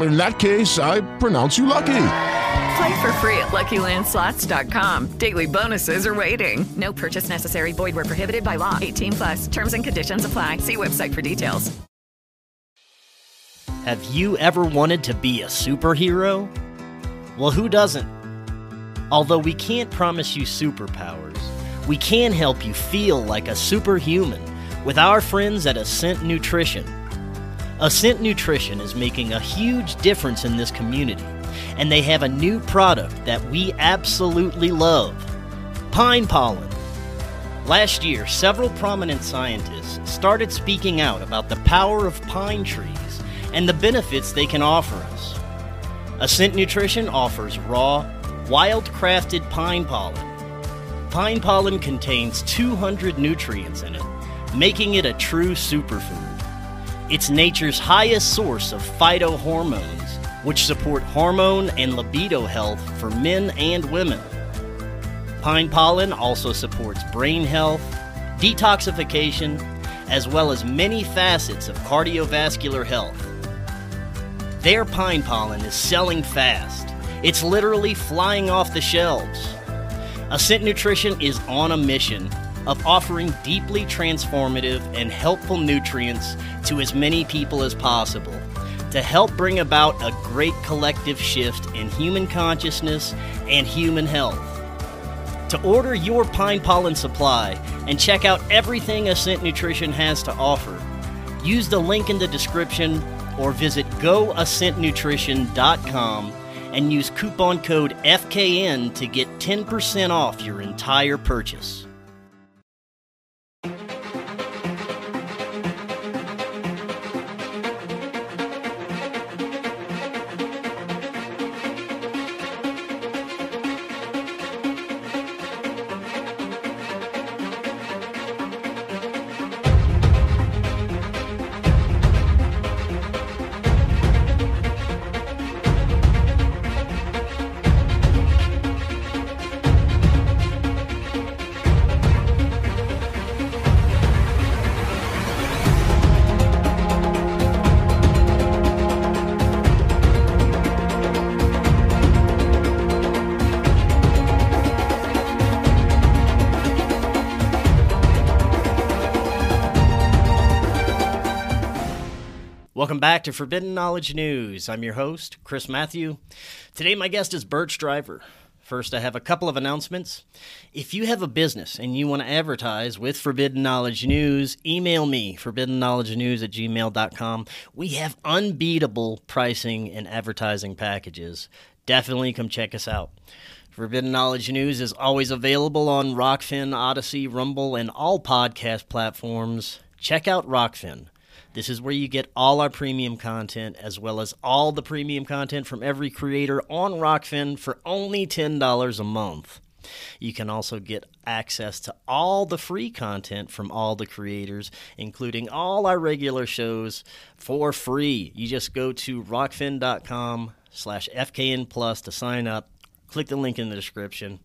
In that case, I pronounce you lucky. Play for free at LuckyLandSlots.com. Daily bonuses are waiting. No purchase necessary. Void where prohibited by law. 18 plus. Terms and conditions apply. See website for details. Have you ever wanted to be a superhero? Well, who doesn't? Although we can't promise you superpowers, we can help you feel like a superhuman with our friends at Ascent Nutrition. Ascent Nutrition is making a huge difference in this community, and they have a new product that we absolutely love pine pollen. Last year, several prominent scientists started speaking out about the power of pine trees and the benefits they can offer us. Ascent Nutrition offers raw, wild crafted pine pollen. Pine pollen contains 200 nutrients in it, making it a true superfood. It's nature's highest source of phytohormones, which support hormone and libido health for men and women. Pine pollen also supports brain health, detoxification, as well as many facets of cardiovascular health. Their pine pollen is selling fast. It's literally flying off the shelves. Ascent Nutrition is on a mission of offering deeply transformative and helpful nutrients to as many people as possible to help bring about a great collective shift in human consciousness and human health. To order your pine pollen supply and check out everything Ascent Nutrition has to offer, use the link in the description or visit goascentnutrition.com and use coupon code FKN to get 10% off your entire purchase. To Forbidden Knowledge News. I'm your host, Chris Matthew. Today, my guest is Burch Driver. First, I have a couple of announcements. If you have a business and you want to advertise with Forbidden Knowledge News, email me, forbiddenknowledgenews at gmail.com. We have unbeatable pricing and advertising packages. Definitely come check us out. Forbidden Knowledge News is always available on Rokfin, Odysee, Rumble, and all podcast platforms. Check out Rokfin. This is where you get all our premium content as well as all the premium content from every creator on Rokfin for only $10 a month. You can also get access to all the free content from all the creators, including all our regular shows for free. You just go to rokfin.com slash FKN plus to sign up. Click the link in the description.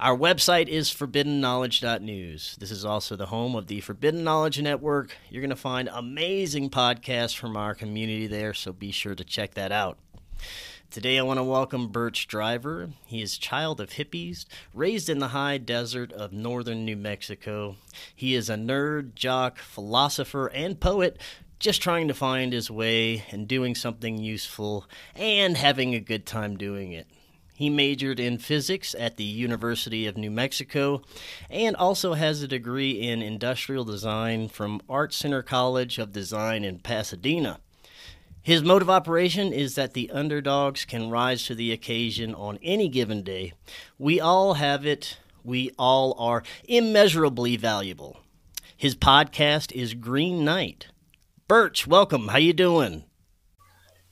Our website is forbiddenknowledge.news. This is also the home of the Forbidden Knowledge Network. You're going to find amazing podcasts from our community there, so be sure to check that out. Today, I want to welcome Burch Driver. He is child of hippies, raised in the high desert of northern New Mexico. He is a nerd, jock, philosopher, and poet, just trying to find his way and doing something useful and having a good time doing it. He majored in physics at the University of New Mexico and also has a degree in industrial design from Art Center College of Design in Pasadena. His mode of operation is that the underdogs can rise to the occasion on any given day. We all have it. We all are immeasurably valuable. His podcast is Green Knight. Burch, welcome. How you doing?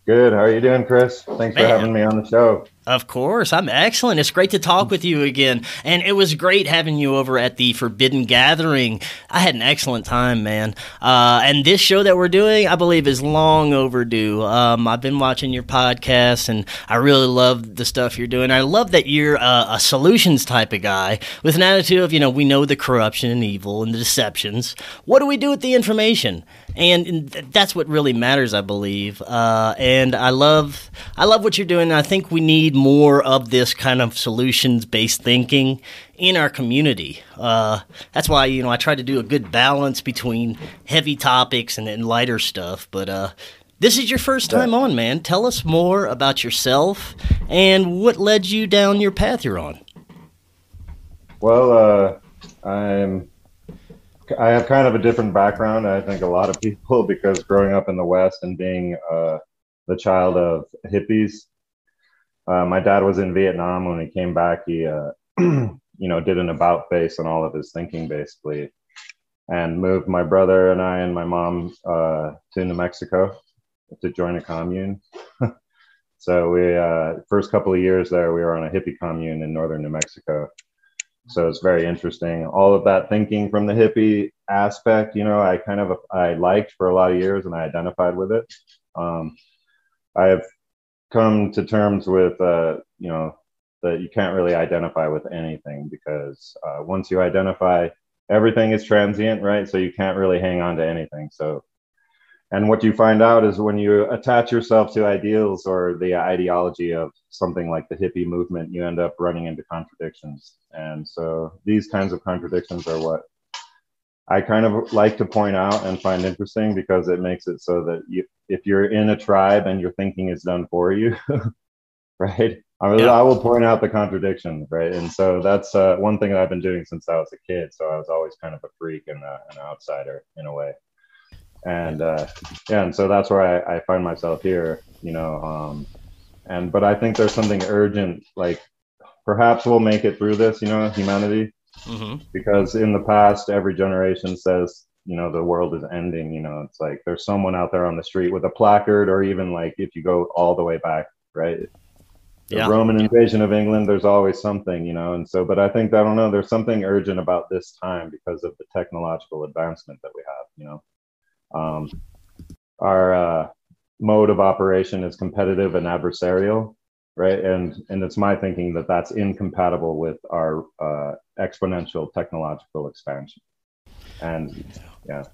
Good. How are you doing, Chris? Thanks Man. for having me on the show. Of course, I'm excellent. It's great to talk with you again. And it was great having you over at the Forbidden Gathering. I had an excellent time, man. Uh, and this show that we're doing, I believe, is long overdue. Um, I've been watching your podcast and I really love the stuff you're doing. I love that you're a, a solutions type of guy with an attitude of, you know, we know the corruption and evil and the deceptions. What do we do with the information? And, that's what really matters, I believe. Uh, and I love, I love what you're doing. I think we need more of this kind of solutions based thinking in our community. Uh, that's why you know I try to do a good balance between heavy topics and, and lighter stuff. But uh, this is your first time on, man. Tell us more about yourself and what led you down your path you're on. Well, uh, I'm. I have kind of a different background. I think a lot of people, because growing up in the West and being uh, the child of hippies, uh, my dad was in Vietnam. When he came back, he, uh, you know, did an about face on all of his thinking, basically, and moved my brother and I and my mom uh, to New Mexico to join a commune. so we, uh, first couple of years there, we were on a hippie commune in northern New Mexico. So it's very interesting. All of that thinking from the hippie aspect, you know, I kind of I liked for a lot of years, and I identified with it. Um, I have come to terms with uh, you know that you can't really identify with anything because uh, once you identify everything is transient right so you can't really hang on to anything so and what you find out is when you attach yourself to ideals or the ideology of something like the hippie movement you end up running into contradictions and so these kinds of contradictions are what I kind of like to point out and find interesting because it makes it so that you, if you're in a tribe and your thinking is done for you, right? I, will, Yeah. I will point out the contradictions, right? And so that's uh, one thing that I've been doing since I was a kid. So I was always kind of a freak and uh, an outsider in a way. And uh, yeah, and so that's where I, I find myself here, you know. Um, and but I think there's something urgent, like perhaps we'll make it through this, you know, humanity hmm because in the past every generation says you know the world is ending you know it's like there's someone out there on the street with a placard or even like if you go all the way back right the Yeah. roman invasion of england there's always something you know and so but i think i don't know there's something urgent about this time because of the technological advancement that we have you know um, our uh, mode of operation is competitive and adversarial right? And and it's my thinking that that's incompatible with our uh, exponential technological expansion. And yeah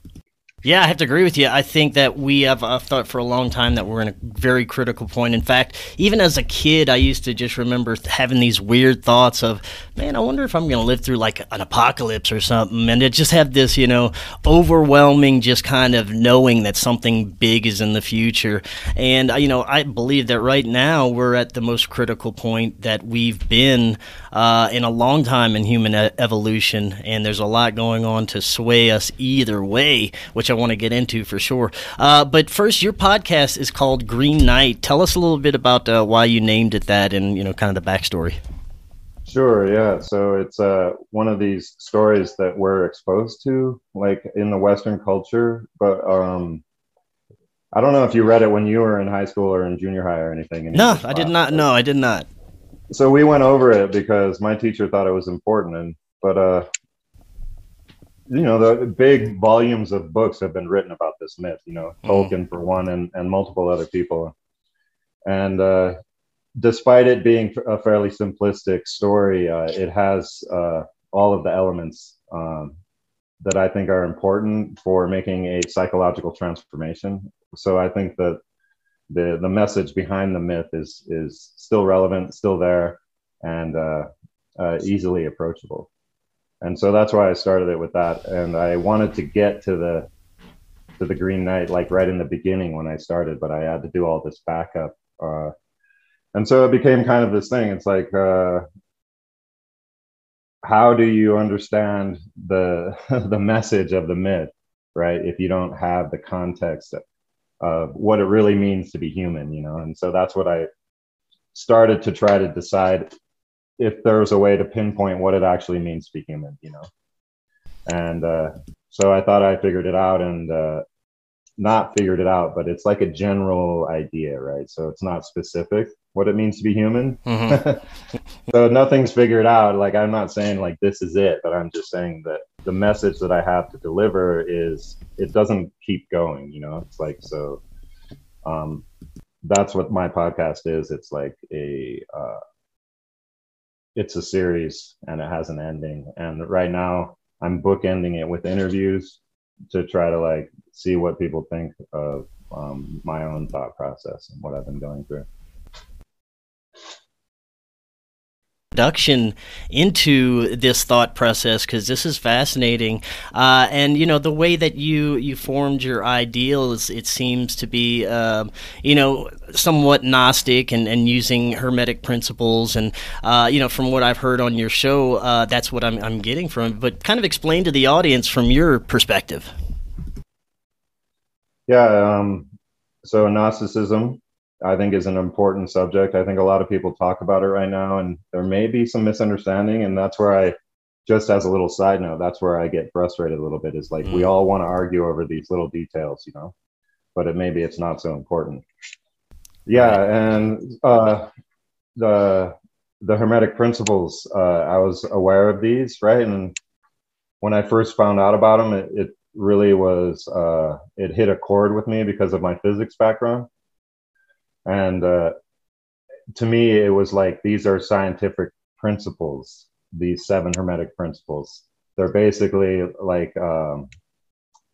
Yeah, I have to agree with you. I think that we have I've thought for a long time that we're in a very critical point. In fact, even as a kid, I used to just remember having these weird thoughts of, man, I wonder if I'm going to live through like an apocalypse or something. And it just had this, you know, overwhelming just kind of knowing that something big is in the future. And, uh, you know, I believe that right now we're at the most critical point that we've been uh, in a long time in human evolution. And there's a lot going on to sway us either way, which I want to get into for sure. Uh, but first, your podcast is called Green Knight. Tell us a little bit about uh, why you named it that and, you know, kind of the backstory. Sure, yeah. So it's uh, one of these stories that we're exposed to, like in the Western culture. But um, I don't know if you read it when you were in high school or in junior high or anything. No, I did not. No, I did not. So we went over it because my teacher thought it was important, and but uh, you know, the big volumes of books have been written about this myth. You know, Mhm. Tolkien for one, and and multiple other people, and uh, despite it being a fairly simplistic story, uh, it has uh, all of the elements um, that I think are important for making a psychological transformation. So I think that the the message behind the myth is is still relevant, still there, and uh, uh, easily approachable. And so that's why I started it with that. And I wanted to get to the to the Green Knight like right in the beginning when I started, but I had to do all this backup. Uh, and so it became kind of this thing. It's like, uh, how do you understand the the message of the myth, right? If you don't have the context of what it really means to be human, you know. And so that's what I started to try to decide if there was a way to pinpoint what it actually means to be human, you know. And uh, so I thought I figured it out, and uh, not figured it out, but it's like a general idea, right? So it's not specific what it means to be human. Mm-hmm. so nothing's figured out. Like I'm not saying like this is it, but I'm just saying that the message that I have to deliver is it doesn't keep going, you know? It's like so um that's what my podcast is. It's like a uh it's a series and it has an ending. And right now I'm bookending it with interviews to try to like see what people think of um, my own thought process and what I've been going through. Introduction into this thought process because this is fascinating, uh, and you know the way that you you formed your ideals. It seems to be uh, you know somewhat Gnostic and, and using Hermetic principles, and uh, you know from what I've heard on your show, uh, that's what I'm I'm getting from. But kind of explain to the audience from your perspective. Yeah. Um, so Gnosticism, I think, is an important subject. I think a lot of people talk about it right now, and there may be some misunderstanding. And that's where I, just as a little side note, that's where I get frustrated a little bit. Is like mm. we all want to argue over these little details, you know, but it maybe it's not so important. Yeah, and uh, the the hermetic principles, uh, I was aware of these, right? And when I first found out about them, it, it really was uh, it hit a chord with me because of my physics background and uh, to me it was like these are scientific principles these seven hermetic principles. They're basically like um,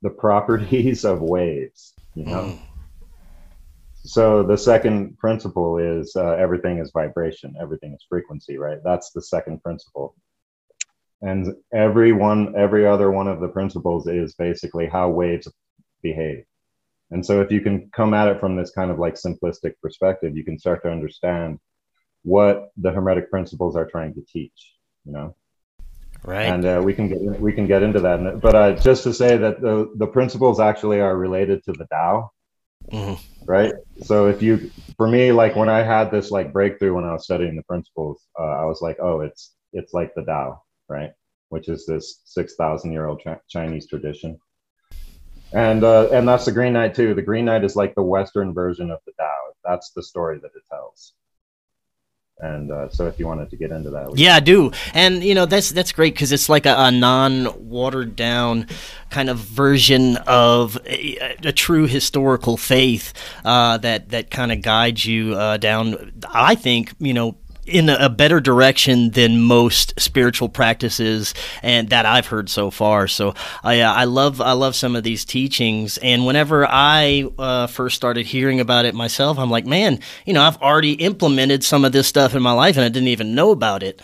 the properties of waves you know? Mm. so the second principle is uh, everything is vibration everything is frequency right? That's the second principle. And every one every other one of the principles is basically how waves behave and so if you can come at it from this kind of like simplistic perspective you can start to understand what the hermetic principles are trying to teach you know right and uh, we can get we can get into that but uh, just to say that the the principles actually are related to the Tao mm-hmm. right so if you for me like when i had this like breakthrough when i was studying the principles uh, i was like oh it's it's like the Tao right? Which is this 6,000 year old Chinese tradition. And, uh, and that's the Green Knight too. The Green Knight is like the Western version of the Tao. That's the story that it tells and uh, so if you wanted to get into that yeah i do and you know that's that's great because it's like a, a, non-watered down kind of version of a, a true historical faith uh, that that kind of guides you uh, down i think you know in a better direction than most spiritual practices and that I've heard so far. So I, uh, I love I love some of these teachings. And whenever I uh, first started hearing about it myself, I'm like, man, you know, I've already implemented some of this stuff in my life and I didn't even know about it.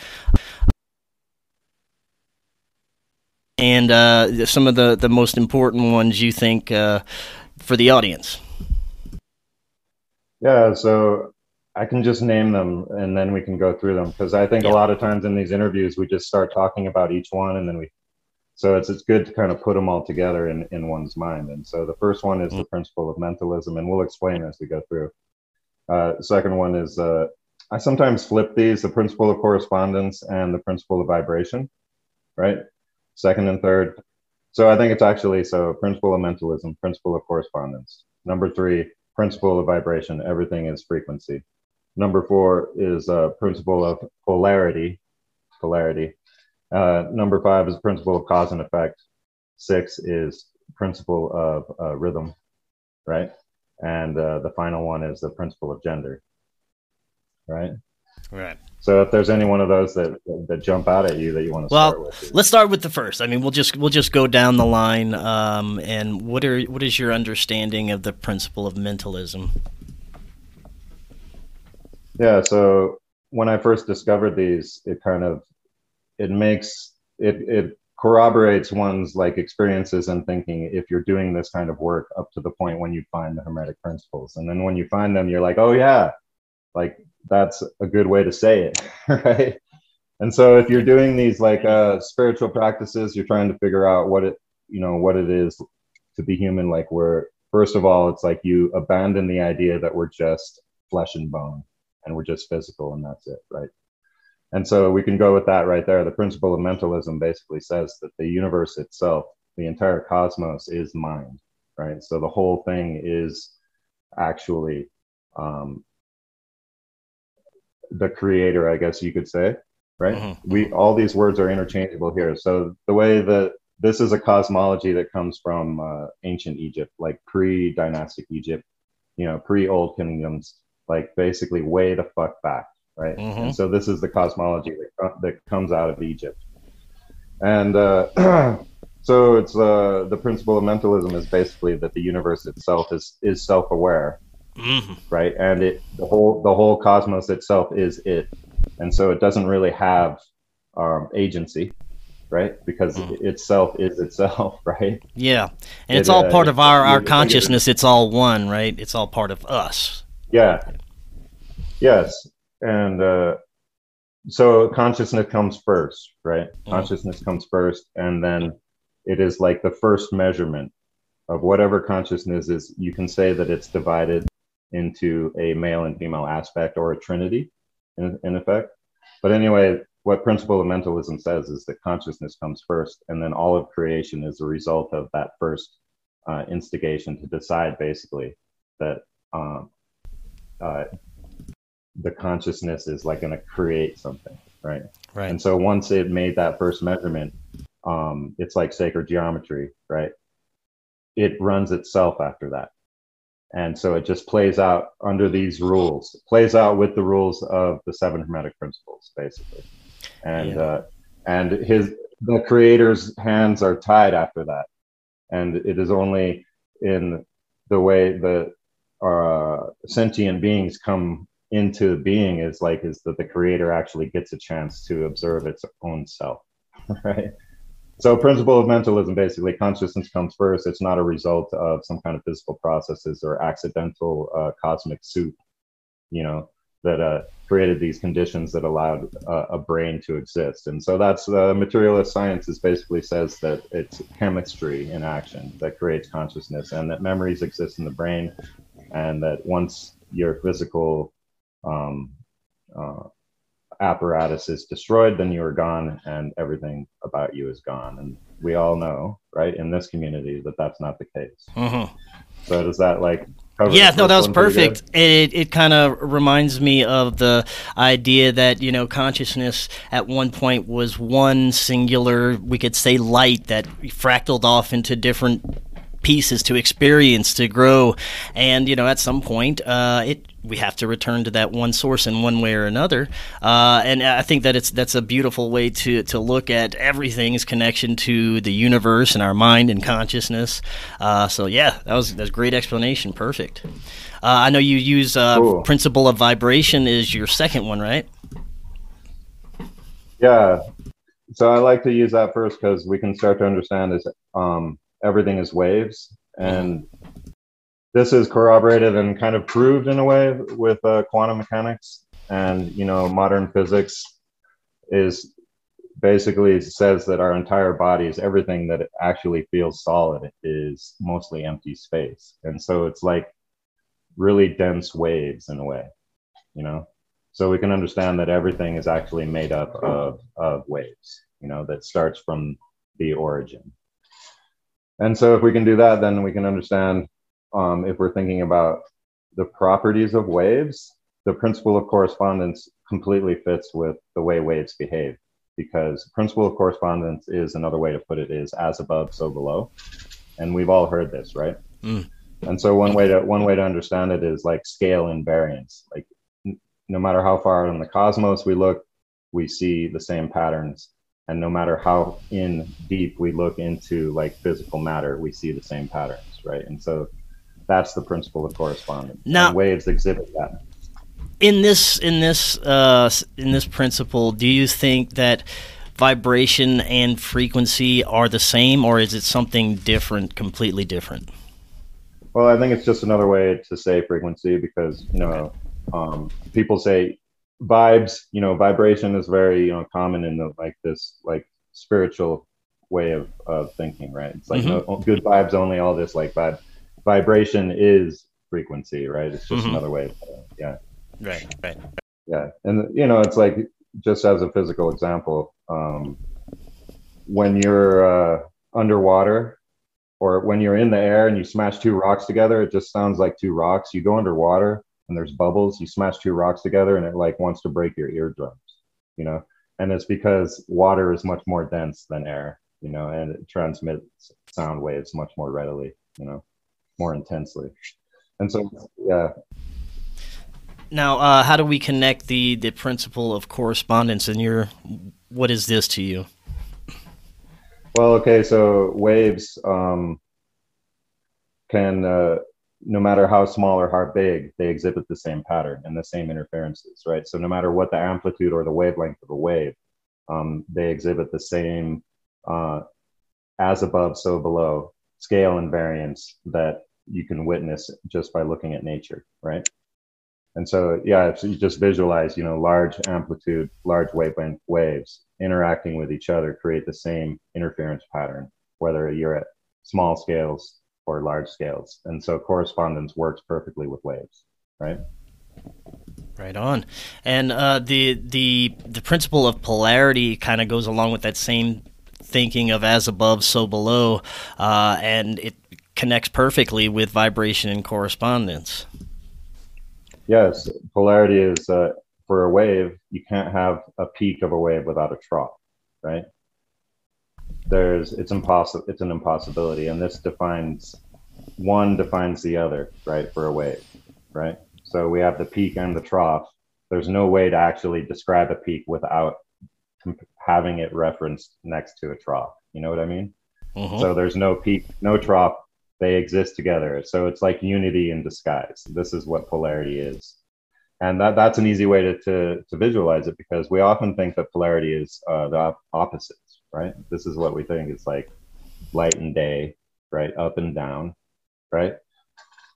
And uh, some of the, the most important ones you think uh, for the audience. Yeah, so I can just name them and then we can go through them because I think yeah. a lot of times in these interviews we just start talking about each one and then we so it's it's good to kind of put them all together in in one's mind and so the first one is mm-hmm. the principle of mentalism and we'll explain as we go through. Uh, second one is uh, I sometimes flip these the principle of correspondence and the principle of vibration, right? Second and third. So I think it's actually so principle of mentalism, principle of correspondence. Number three, principle of vibration. Everything is frequency. Number four is a uh, principle of polarity. Polarity. Uh, number five is principle of cause and effect. Six is principle of uh, rhythm, right? And uh, the final one is the principle of gender, right? Right. So if there's any one of those that that jump out at you that you want to well, start with, let's start with the first. I mean, we'll just we'll just go down the line. Um, and what are what is your understanding of the principle of mentalism? Yeah, so when I first discovered these, it kind of it makes it it corroborates one's like experiences and thinking if you're doing this kind of work up to the point when you find the hermetic principles and then when you find them you're like oh yeah like that's a good way to say it, right? And so if you're doing these like uh, spiritual practices, you're trying to figure out what it, you know, what it is to be human. Like we're first of all, it's like you abandon the idea that we're just flesh and bone and we're just physical and that's it, right? And so we can go with that right there. The principle of mentalism basically says that the universe itself, the entire cosmos, is mind, right? So the whole thing is actually um, the creator, I guess you could say, right? Mm-hmm. We all these words are interchangeable here. So the way that this is a cosmology that comes from uh, ancient Egypt, like pre-dynastic Egypt, you know, pre-old kingdoms, like basically way the fuck back, right? Mhm. And so this is the cosmology that, that comes out of Egypt, and uh, so it's uh, the principle of mentalism is basically that the universe itself is is self-aware, Mhm. right? And it the whole the whole cosmos itself is it, and so it doesn't really have um, agency, right? Because Mm. itself is itself, right? Yeah, and it's It, all uh, part of our, our you- consciousness. It's all one, right? It's all part of us. Yeah. Yes. And uh, so consciousness comes first, right? Mhm. Consciousness comes first, and then it is like the first measurement of whatever consciousness is. You can say that it's divided into a male and female aspect or a trinity, in, in effect. But anyway, what principle of mentalism says is that consciousness comes first, and then all of creation is a result of that first uh, instigation to decide, basically, that um, uh, the consciousness is like going to create something, right? Right. And so once it made that first measurement, um, it's like sacred geometry, right? It runs itself after that. And so it just plays out under these rules, It plays out with the rules of the seven hermetic principles, basically. And Yeah. uh, and his the creator's hands are tied after that. And it is only in the way that uh, sentient beings come into being is like is that the creator actually gets a chance to observe its own self right? So principle of mentalism basically consciousness comes first. It's not a result of some kind of physical processes or accidental uh, cosmic soup you know that uh, created these conditions that allowed uh, a brain to exist. And so that's uh, materialist sciences basically says that it's chemistry in action that creates consciousness and that memories exist in the brain and that once your physical um, uh, apparatus is destroyed, then you are gone, and everything about you is gone. And we all know, right, in this community, that that's not the case. Mhm. So does that like? Yeah, no, that was one pretty good? perfect. It it kind of reminds me of the idea that you know consciousness at one point was one singular, we could say, light that fractaled off into different pieces to experience to grow, and you know at some point, uh, it we have to return to that one source in one way or another. Uh, and I think that it's that's a beautiful way to to look at everything's connection to the universe and our mind and consciousness. Uh, so yeah, that was that's a great explanation. Perfect. Uh, I know you use uh, principle of vibration is your second one, right? Yeah. So I like to use that first because we can start to understand is um, everything is waves, and this is corroborated and kind of proved in a way with uh, quantum mechanics. And you know modern physics is basically says that our entire bodies everything that actually feels solid is mostly empty space. And so it's like really dense waves in a way you know? So we can understand that everything is actually made up of, of waves you know that starts from the origin and so if we can do that then we can understand um, if we're thinking about the properties of waves the principle of correspondence completely fits with the way waves behave because principle of correspondence is another way to put it is as above so below. And we've all heard this right? Mm. and so one way to one way to understand it is like scale invariance. Like n- no matter how far in the cosmos we look we see the same patterns and no matter how in deep we look into like physical matter we see the same patterns right? And so that's the principle of correspondence. Now- and waves exhibit that. In this in this uh, in this principle, do you think that vibration and frequency are the same, or is it something different, completely different? Well, I think it's just another way to say frequency because you know um, people say vibes. You know, vibration is very you know common in the like this like spiritual way of, of thinking, right? It's like Mhm. no, good vibes only. All this like vibe vibration is frequency, right? It's just Mhm. another way. Of, yeah, Right, right. yeah, and you know, it's like just as a physical example, um, when you're uh, underwater or when you're in the air and you smash two rocks together, it just sounds like two rocks. You go underwater and there's bubbles. You smash two rocks together and it like wants to break your eardrums, you know. And it's because water is much more dense than air, you know, and it transmits sound waves much more readily, you know, more intensely. And so, yeah, Now, uh, how do we connect the the principle of correspondence and your what is this to you? Well, okay, so waves um, can, uh, no matter how small or how big, they exhibit the same pattern and the same interferences, right? So no matter what the amplitude or the wavelength of a wave, um, they exhibit the same uh, as above, so below scale invariance that you can witness just by looking at nature, right? And so, yeah, so you just visualize, you know, large amplitude, large wavelength waves interacting with each other create the same interference pattern, whether you're at small scales or large scales. And so correspondence works perfectly with waves, right? Right on. And uh, the the the principle of polarity kind of goes along with that same thinking of as above, so below, uh, and it connects perfectly with vibration and correspondence. Yes, polarity is uh, for a wave, you can't have a peak of a wave without a trough, right? There's it's impossible it's an impossibility and this defines one defines the other, right, for a wave, right? So we have the peak and the trough. There's no way to actually describe a peak without having it referenced next to a trough. You know what I mean? Mhm. So there's no peak, no trough. They exist together. So it's like unity in disguise. This is what polarity is. And that, that's an easy way to, to, to visualize it because we often think that polarity is uh, the op- opposites, right? This is what we think. It's like light and day, right? Up and down, right?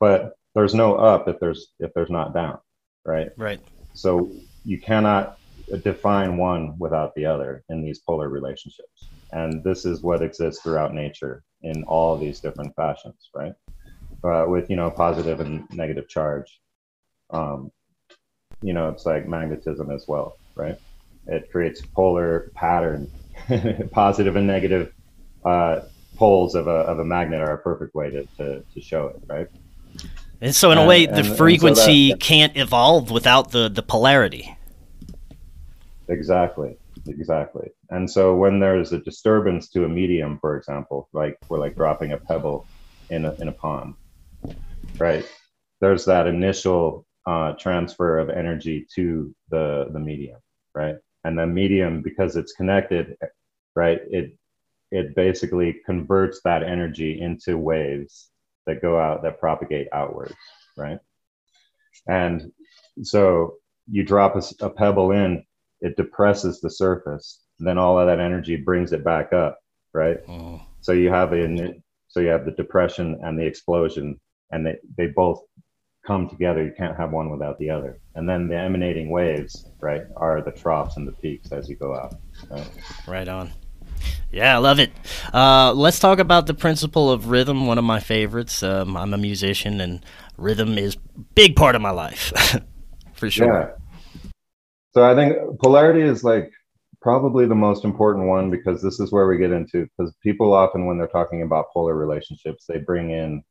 But there's no up if there's if there's not down, right? Right. So you cannot define one without the other in these polar relationships. And this is what exists throughout nature in all these different fashions, right? Uh, with, you know, positive and negative charge. Um, you know, it's like magnetism as well, right? It creates polar pattern. positive and negative uh, poles of a, of a magnet are a perfect way to, to, to show it, right? And so, in a way, and- the and so that- frequency can't evolve without the the polarity. Exactly, exactly. And so when there's a disturbance to a medium, for example, like we're like dropping a pebble in a in a pond, right? There's that initial uh, transfer of energy to the the medium, right? And the medium, because it's connected, right? It it basically converts that energy into waves that go out that propagate outwards, right? And so you drop a pebble in, it depresses the surface. Then all of that energy brings it back up, right? Oh. So you have a so you have the depression and the explosion, and they they both come together. You can't have one without the other. And then the emanating waves, right, are the troughs and the peaks as you go out. Right? Right on. Yeah, I love it. Uh, let's talk about the principle of rhythm. One of my favorites. Um, I'm a musician, and rhythm is big part of my life, for sure. Yeah. So I think polarity is like probably the most important one because this is where we get into because people often when they're talking about polar relationships they bring in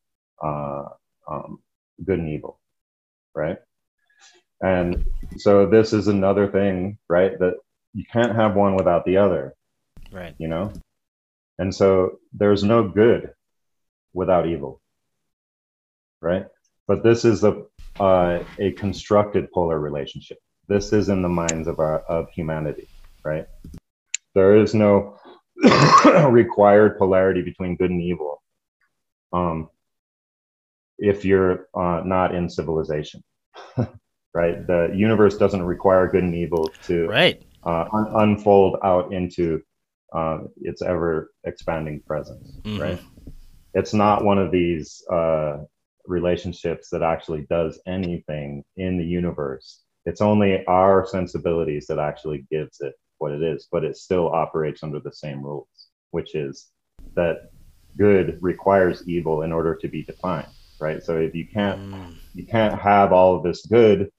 uh, um, good and evil, right? And so this is another thing, right? That you can't have one without the other, Right. you know. And so there's no good without evil, right? But this is a uh, a constructed polar relationship. This is in the minds of our of humanity, right? There is no required polarity between good and evil. Um, if you're uh, not in civilization, right? The universe doesn't require good and evil to Right. uh, un- unfold out into uh, its ever expanding presence, Mhm. right? It's not one of these uh, relationships that actually does anything in the universe. It's only our sensibilities that actually gives it what it is, but it still operates under the same rules, which is that good requires evil in order to be defined, right? So if you can't Mm. you can't have all of this good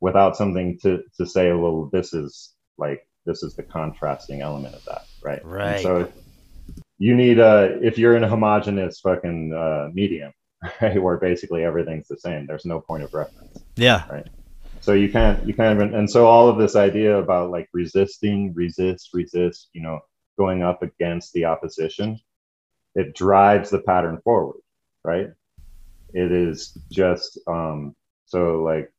without something to to say, well, this is like this is the contrasting element of that, right? And Right. so you need a if you're in a homogeneous fucking uh, medium, right, where basically everything's the same. There's no point of reference Yeah. Right. So you can't you can't even and so all of this idea about like resisting resist resist you know going up against the opposition it drives the pattern forward right it is just um so like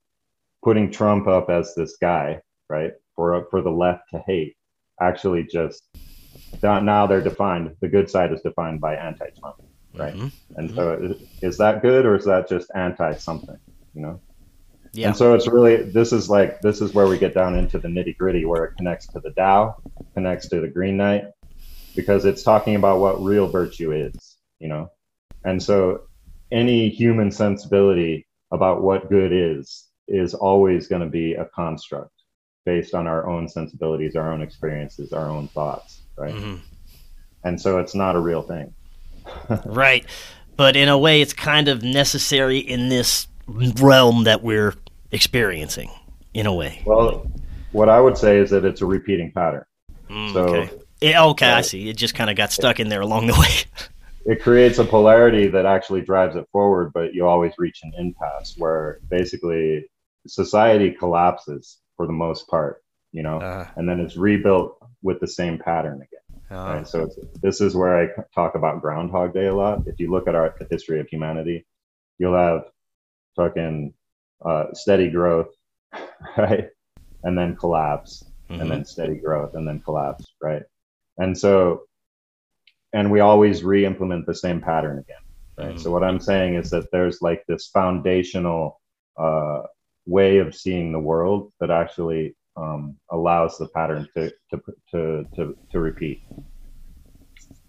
putting trump up as this guy right for for the left to hate actually just now now they're defined the good side is defined by anti-trump right Mhm. and so is, is that good or is that just anti something you know Yeah. and so it's really this is like this is where we get down into the nitty gritty where it connects to the Tao, connects to the Green Knight, because it's talking about what real virtue is, you know. And so any human sensibility about what good is is always going to be a construct based on our own sensibilities, our own experiences, our own thoughts, right? Mhm. And so it's not a real thing. Right. But in a way, it's kind of necessary in this realm that we're experiencing, in a way. Well, what I would say is that it's a repeating pattern. Mm, So- okay. Yeah, okay, I see. It just kind of got stuck in there along the way. it creates a polarity that actually drives it forward, but you always reach an impasse where basically society collapses for the most part, you know, Uh, and then it's rebuilt with the same pattern again. uh, Right. So it's, this is where I talk about Groundhog Day a lot. If you look at our the history of humanity, you'll have fucking uh, steady growth, right, and then collapse, mhm. and then steady growth and then collapse, right? And so, and we always re-implement the same pattern again, right? So what I'm saying is that there's like this foundational uh, way of seeing the world that actually um, allows the pattern to to to to, to repeat.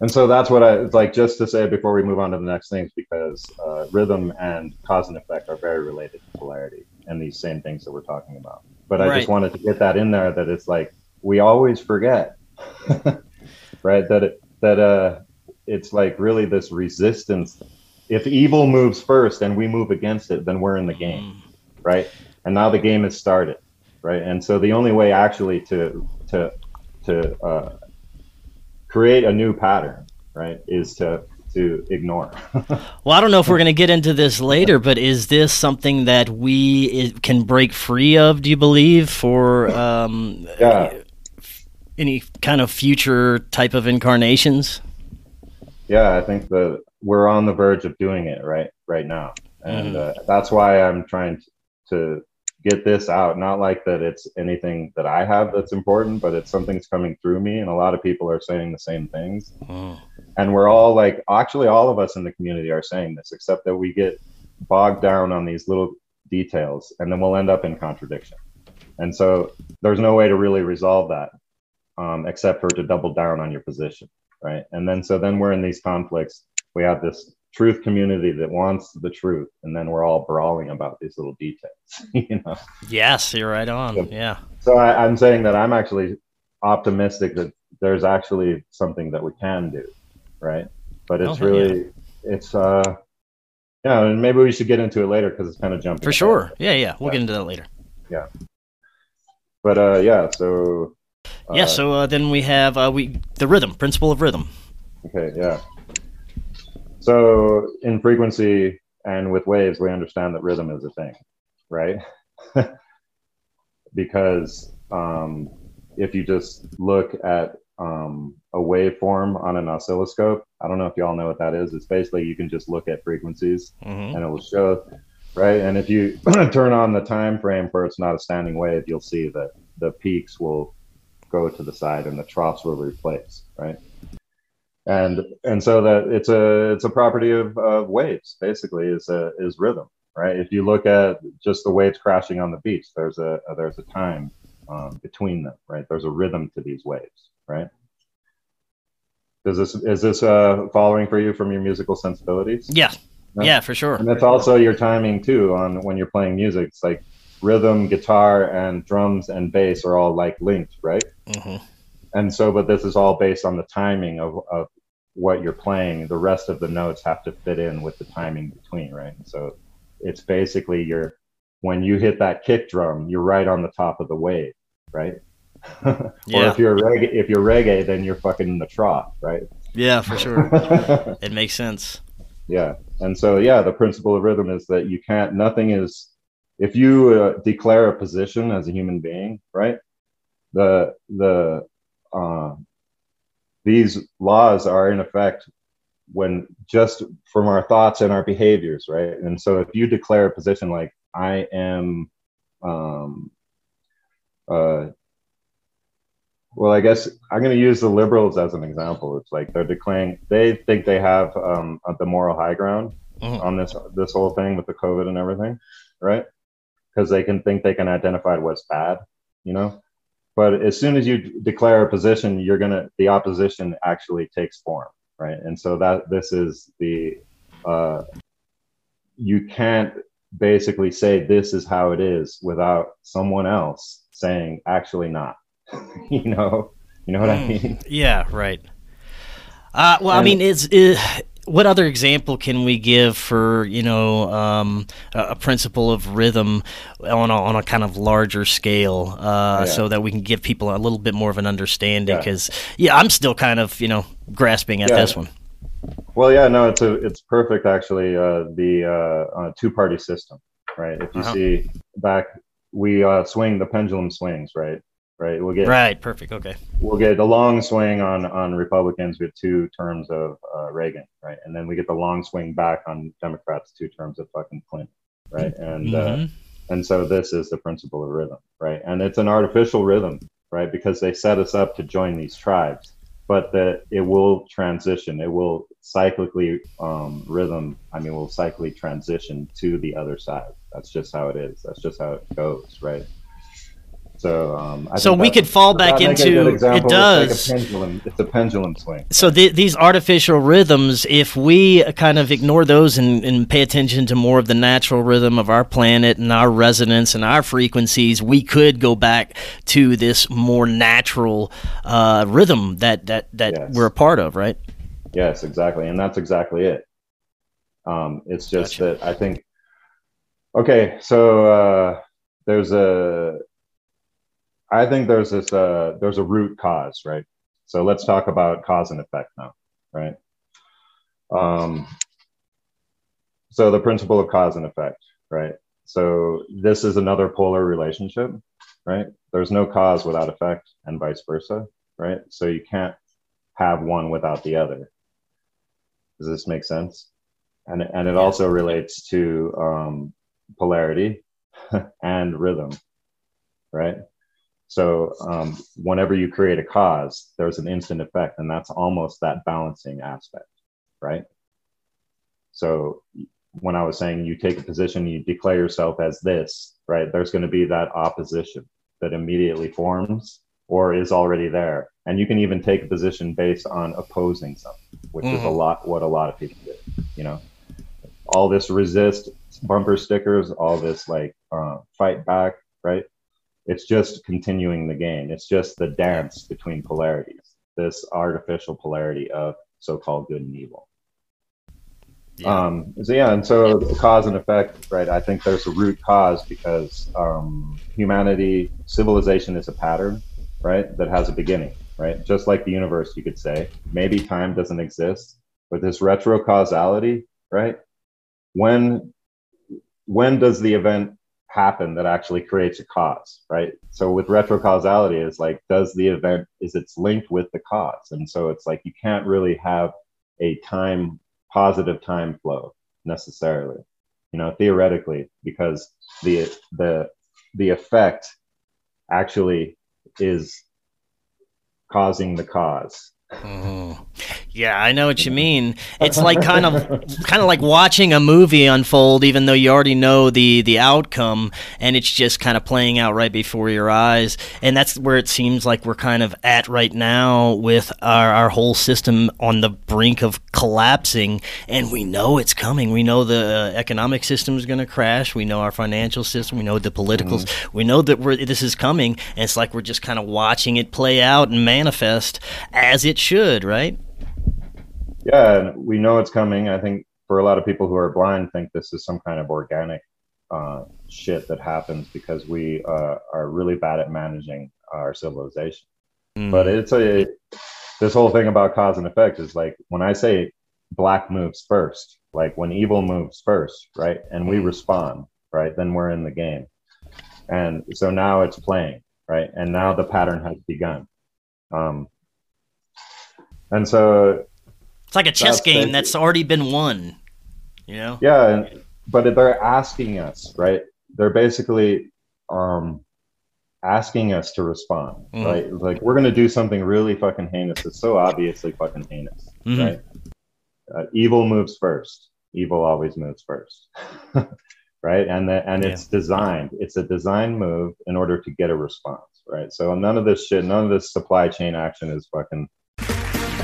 And so that's what I it's like just to say before we move on to the next things because uh, rhythm and cause and effect are very related to polarity and these same things that we're talking about. But I Right. just wanted to get that in there that it's like we always forget, right? That it, that uh, it's like really this resistance. If evil moves first and we move against it, then we're in the game, right? And now the game has started, right? And so the only way actually to to to uh, create a new pattern, right, is to to ignore. Well, I don't know if we're going to get into this later, but is this something that we can break free of, do you believe, for um, yeah, any kind of future type of incarnations? yeah. I think that we're on the verge of doing it right right now, and uh, that's why I'm trying to get this out. Not like that it's anything that I have that's important, but it's something that's coming through me, and a lot of people are saying the same things. Mm. and we're all like actually all of us in the community are saying this except that we get bogged down on these little details and then we'll end up in contradiction and so there's no way to really resolve that um, except for to double down on your position right and then so then we're in these conflicts we have this truth community that wants the truth and then we're all brawling about these little details you know Yes, you're right on. Yeah. so I, i'm saying that i'm actually optimistic that there's actually something that we can do right but it's Okay, really it's uh yeah and maybe we should get into it later because it's kind of jumping For ahead. sure. Yeah, yeah. We'll Yeah. get into that later. Yeah. But uh yeah so yeah, so uh, then we have uh, we the rhythm, principle of rhythm. okay yeah so in frequency and with waves we understand that rhythm is a thing right because um if you just look at um, a waveform on an oscilloscope, I don't know if y'all know what that is. It's basically you can just look at frequencies hmm and it will show, right? And if you turn on the time frame where it's not a standing wave, you'll see that the peaks will go to the side and the troughs will replace, right? And and so that it's a it's a property of, of waves basically is a is rhythm, right? If you look at just the waves crashing on the beach, there's a, a there's a time um, between them, right? There's a rhythm to these waves, right? Does this is this uh, following for you from your musical sensibilities? Yeah. yeah, for sure. And that's also your timing too on when you're playing music. It's like rhythm, guitar, and drums and bass are all like linked, right? hmm And so, but this is all based on the timing of, of what you're playing. The rest of the notes have to fit in with the timing between, right? So it's basically your when you hit that kick drum, you're right on the top of the wave, right? or Yeah. if you're reggae, if you're reggae, then you're fucking in the trough, right? Yeah, for sure. it makes sense. Yeah. And so, yeah, the principle of rhythm is that you can't, nothing is, if you uh, declare a position as a human being, right? The, the, uh, these laws are in effect when just from our thoughts and our behaviors, right? And so if you declare a position like, I am, um, uh, well, I guess I'm going to use the liberals as an example. It's like they're declaring they think they have um, the moral high ground Mhm. on this this whole thing with the COVID and everything, right? Because they can think they can identify what's bad, you know. But as soon as you d- declare a position, you're gonna the opposition actually takes form, right? And so that this is the uh, you can't basically say this is how it is without someone else saying actually not. you know, you know what I mean? Yeah, right. Uh, well, I mean, it's uh, what other example can we give for you know um, a, principle of rhythm on a, on a kind of larger scale, uh, Yeah. so that we can give people a little bit more of an understanding? Because yeah, I'm still kind of you know grasping at Yeah. this one. Well, yeah, no, it's a it's perfect actually. Uh, the uh, uh, two party system, right? If you Uh-huh. see back, we uh, swing the pendulum swings, right? Right. We'll get Right. Perfect. Okay. we'll get the long swing on on Republicans with two terms of uh, Reagan, right? And then we get the long swing back on Democrats, two terms of fucking Clinton, right? And uh, Mhm. and so this is the principle of rhythm, right? And it's an artificial rhythm, right? Because they set us up to join these tribes, but that it will transition. It will cyclically um, rhythm. I mean, will cyclically transition to the other side. That's just how it is. That's just how it goes, right? So, um, I So we could fall back into- it does. It's like a pendulum. It's a pendulum swing. So th- these artificial rhythms, if we kind of ignore those and, and pay attention to more of the natural rhythm of our planet and our resonance and our frequencies, we could go back to this more natural uh, rhythm that that that Yes. we're a part of, right? Yes, exactly, and that's exactly it. Um, it's just Gotcha. that I think. Okay, so uh, there's a. I think there's this. Uh, there's a root cause, right? So let's talk about cause and effect now, right? Um, so the principle of cause and effect, right? So this is another polar relationship, right? There's no cause without effect, and vice versa, right? So you can't have one without the other. Does this make sense? And and it also relates to um, polarity and rhythm, right? So um, whenever you create a cause, there's an instant effect, and that's almost that balancing aspect, right? So when I was saying you take a position, you declare yourself as this, right? There's going to be that opposition that immediately forms or is already there, and you can even take a position based on opposing something, which is a Mhm. lot what a lot of people do. You know, all this resist bumper stickers, all this like uh, fight back, right? It's just continuing the game. It's just the dance between polarities, this artificial polarity of so-called good and evil. Um, so yeah, and so the cause and effect, right? I think there's a root cause because um, humanity, civilization is a pattern, right? That has a beginning, right? Just like the universe, you could say. Maybe time doesn't exist, but this retro causality, right? When when does the event happen that actually creates a cause, right? So with retro causality, it's like, does the event is it's linked with the cause, and so it's like you can't really have a time positive time flow necessarily you know theoretically because the the the effect actually is causing the cause Mhm. Yeah, I know what you mean. It's like kind of kind of like watching a movie unfold even though you already know the the outcome and it's just kind of playing out right before your eyes. And that's where it seems like we're kind of at right now with our our whole system on the brink of collapsing and we know it's coming. We know the uh, economic system is going to crash. We know our financial system, we know the politicals. We know that we're, this is coming and it's like we're just kind of watching it play out and manifest as it should, right? Yeah, and we know it's coming. I think for a lot of people who are blind, think this is some kind of organic uh, shit that happens because we uh, are really bad at managing our civilization. But it's a this whole thing about cause and effect is like when I say black moves first, like when evil moves first, right, and we respond, right, then we're in the game. And so now it's playing, right, and now the pattern has begun. Um, and so It's like a chess That's game that's already been won. You know? Yeah, but they're asking us, right? They're basically um, asking us to respond, Mhm. right? Like we're gonna do something really fucking heinous. It's so obviously fucking heinous, Mhm. right? Uh, evil moves first. Evil always moves first, right? And the, and it's designed. It's a design move in order to get a response, right? So none of this shit, none of this supply chain action is fucking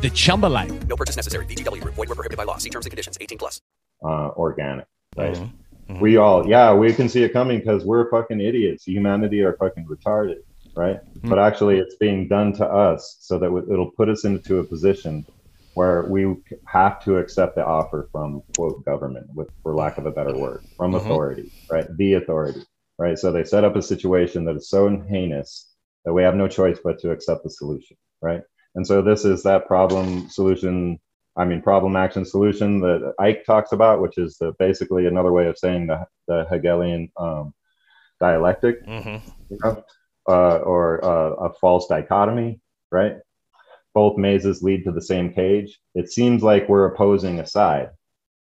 the Chumba life. No purchase necessary. VGW Group. Void were prohibited by law. See terms and conditions. 18 plus. uh, organic, right? Mm-hmm. Mm-hmm. We all, yeah, we can see it coming because we're fucking idiots. Humanity are fucking retarded, right? Mm-hmm. But actually, it's being done to us so that it'll put us into a position where we have to accept the offer from quote government, with for lack of a better word, from authority, right? The authority, right? So they set up a situation that is so heinous that we have no choice but to accept the solution, right? And so this is that problem solution I mean, problem action solution that Icke talks about, which is the, basically another way of saying the, the Hegelian um, dialectic, you know, uh, or uh, a false dichotomy, right? Both mazes lead to the same cage. It seems like we're opposing a side,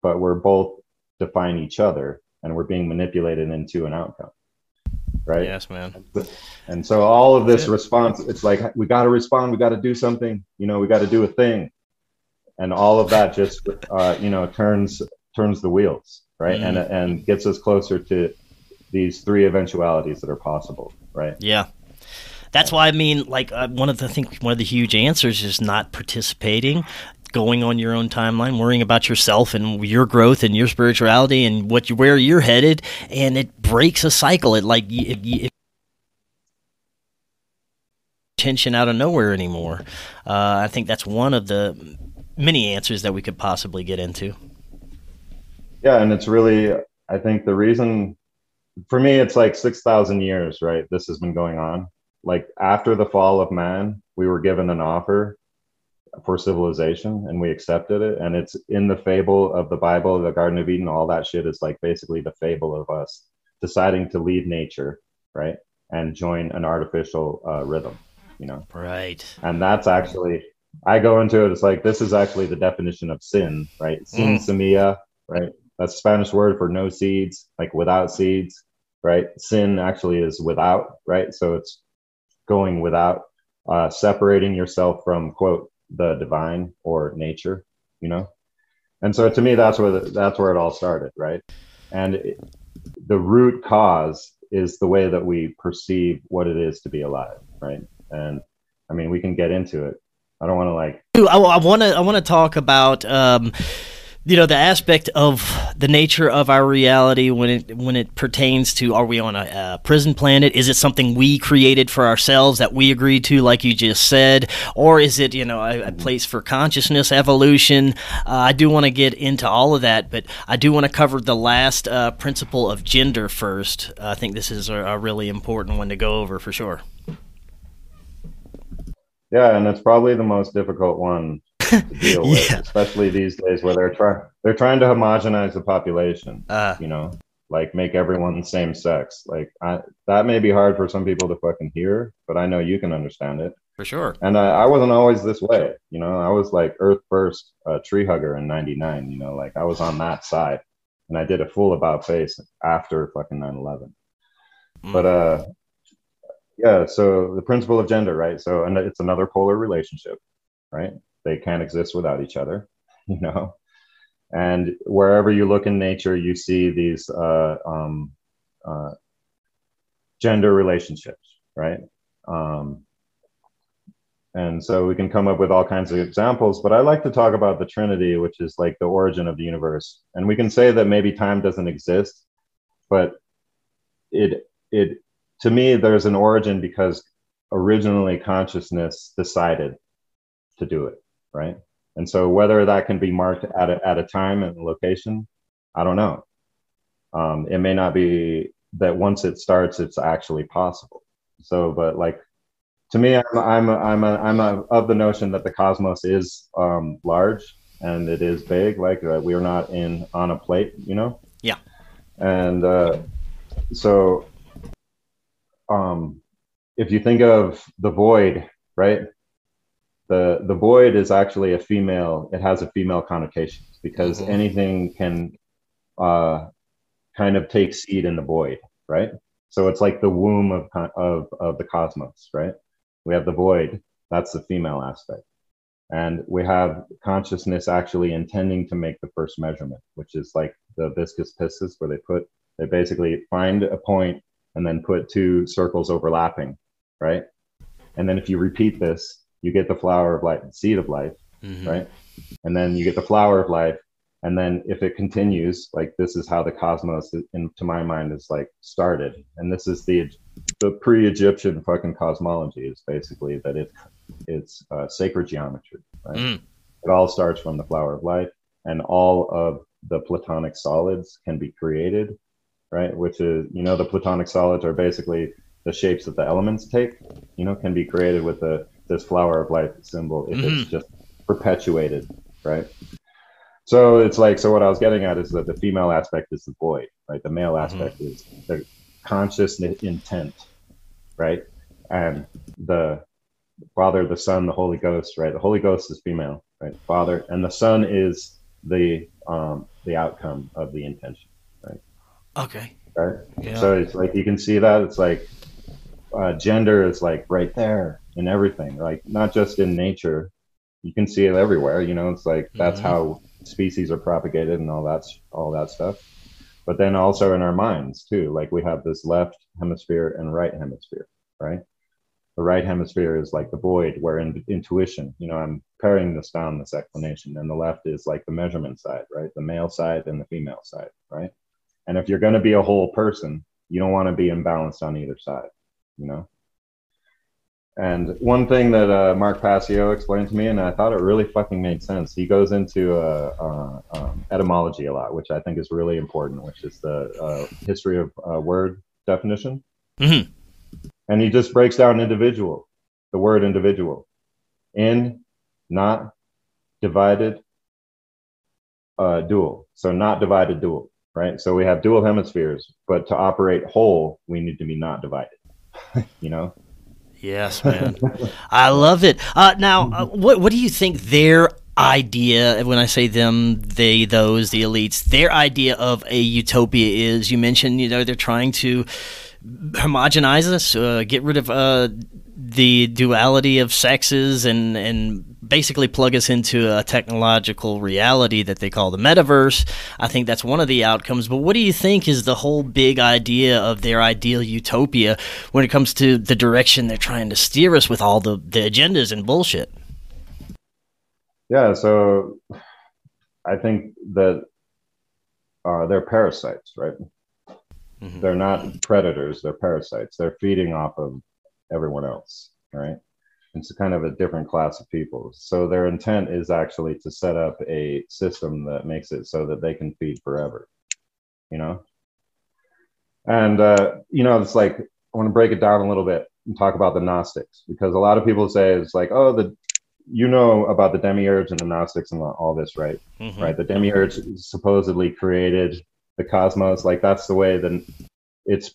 but we're both define each other and we're being manipulated into an outcome, right? Yes, man. And so all of this response, it's like we got to respond, we got to do something, you know, we got to do a thing, and all of that just, uh, you know, turns turns the wheels, right, and and gets us closer to these three eventualities that are possible, right? Yeah. That's why I mean, like uh, one of the I think one of the huge answers is not participating, going on your own timeline, worrying about yourself and your growth and your spirituality and what you, where you're headed, and it breaks a cycle. It like it, it, tension out of nowhere anymore. Uh, I think that's one of the many answers that we could possibly get into. Yeah, and it's really, I think the reason for me, it's like 6,000 years, right? This has been going on. Like after the fall of man, we were given an offer for civilization and we accepted it. And it's in the fable of the Bible, the Garden of Eden, all that shit is like basically the fable of us deciding to leave nature, right? And join an artificial uh, rhythm, you know? Right. And that's actually, I go into it, it's like, this is actually the definition of sin, right? Sin Mm. semilla, right? That's a Spanish word for no seeds, like without seeds, right? Sin actually is without, right? So it's going without, uh, separating yourself from quote the divine or nature, you know. And so to me, that's where the, that's where it all started, right? And it, the root cause is the way that we perceive what it is to be alive, right? And I mean, we can get into it. I don't want to like Ooh, I want to I want to talk about um, you know the aspect of the nature of our reality when it when it pertains to are we on a, a, prison planet? Is it something we created for ourselves that we agreed to like you just said? Or is it you know a, a place for consciousness evolution? Uh, i do want to get into all of that but i do want to cover the last uh, principle of gender first. I think this is a, a really important one to go over for sure. Yeah and it's probably the most difficult one deal with, especially these days where they're trying they're trying to homogenize the population. Uh, you know, like make everyone the same sex. Like I, that may be hard for some people to fucking hear, but I know you can understand it for sure. And I, I wasn't always this way. You know, I was like Earth First uh, tree hugger in '99. You know, like I was on that side, and I did a full about face after fucking 9/11. Mm. But uh, yeah. So the principle of gender, right? So and it's another polar relationship, right? They can't exist without each other, you know. And wherever you look in nature, you see these uh, um, uh, gender relationships, right? Um, and so we can come up with all kinds of examples, but I like to talk about the Trinity, which is like the origin of the universe. And we can say that maybe time doesn't exist, but it it to me there's an origin because originally consciousness decided to do it right? And so whether that can be marked at a, at a time and location, I don't know. Um, it may not be that once it starts, it's actually possible. So, but like to me, I'm I'm I'm a, I'm a, of the notion that the cosmos is um, large and it is big. Like uh, we are not in on a plate, you know. Yeah. And uh, so, um, if you think of the void, right? The the void is actually a female it has a female connotation because mm-hmm. anything can uh, kind of take seed in the void right? So it's like the womb of of of the cosmos right? We have the void that's the female aspect. And we have consciousness actually intending to make the first measurement which is like the vesica piscis where they put they basically find a point and then put two circles overlapping right? And then if you repeat this you get the flower of life, seed of life, mm-hmm. right? And then you get the flower of life. And then if it continues, like this is how the cosmos, in, to my mind, is like started. And this is the the pre-Egyptian fucking cosmology is basically that it it's uh, sacred geometry, right? Mm. It all starts from the flower of life, and all of the platonic solids can be created, right? Which is, you know, the platonic solids are basically the shapes that the elements take, you know, can be created with the this flower of life symbol if mm-hmm. it's just perpetuated, right? So it's like so what I was getting at is that the female aspect is the void, right? The male mm-hmm. aspect mm-hmm. is the conscious intent, right? And the Father, the Son, the Holy Ghost, right? The Holy Ghost is female, right? Father and the Son is the um the outcome of the intention, right? Okay. Right. Yeah. So it's like you can see that it's like uh, gender is like right there in everything, like not just in nature. You can see it everywhere. You know, it's like that's mm-hmm. how species are propagated and all that all that stuff. But then also in our minds too. Like we have this left hemisphere and right hemisphere, right? The right hemisphere is like the void, where in intuition, you know, I'm paring this down, this explanation, and the left is like the measurement side, right? The male side and the female side, right? And if you're going to be a whole person, you don't want to be imbalanced on either side, you know? And one thing that uh, Mark Passio explained to me, and I thought it really fucking made sense. He goes into uh, uh, um, etymology a lot, which I think is really important, which is the uh, history of uh, word definition. Mm-hmm. And he just breaks down individual, the word individual, in, not, divided, uh, dual. So not divided, dual, right? So we have dual hemispheres, but to operate whole, we need to be not divided. you know Yes, man. I love it. Uh, now, uh, what what do you think their idea when I say them, they, those, the elites, their idea of a utopia is? You mentioned, you know, they're trying to homogenize us, uh, get rid of uh, the duality of sexes, and and basically plug us into a technological reality that they call the metaverse. I think that's one of the outcomes. But what do you think is the whole big idea of their ideal utopia when it comes to the direction they're trying to steer us with all the, the agendas and bullshit? Yeah, so I think that uh, they're parasites, right? Mhm. They're not predators; they're parasites. They're feeding off of everyone else, right? It's a kind of a different class of people. So their intent is actually to set up a system that makes it so that they can feed forever, you know. And uh, you know, it's like I want to break it down a little bit and talk about the Gnostics because a lot of people say it's like, oh, the you know about the demiurge and the Gnostics and all this, right? Mhm. Right. The demiurge supposedly created the cosmos. Like that's the way that it's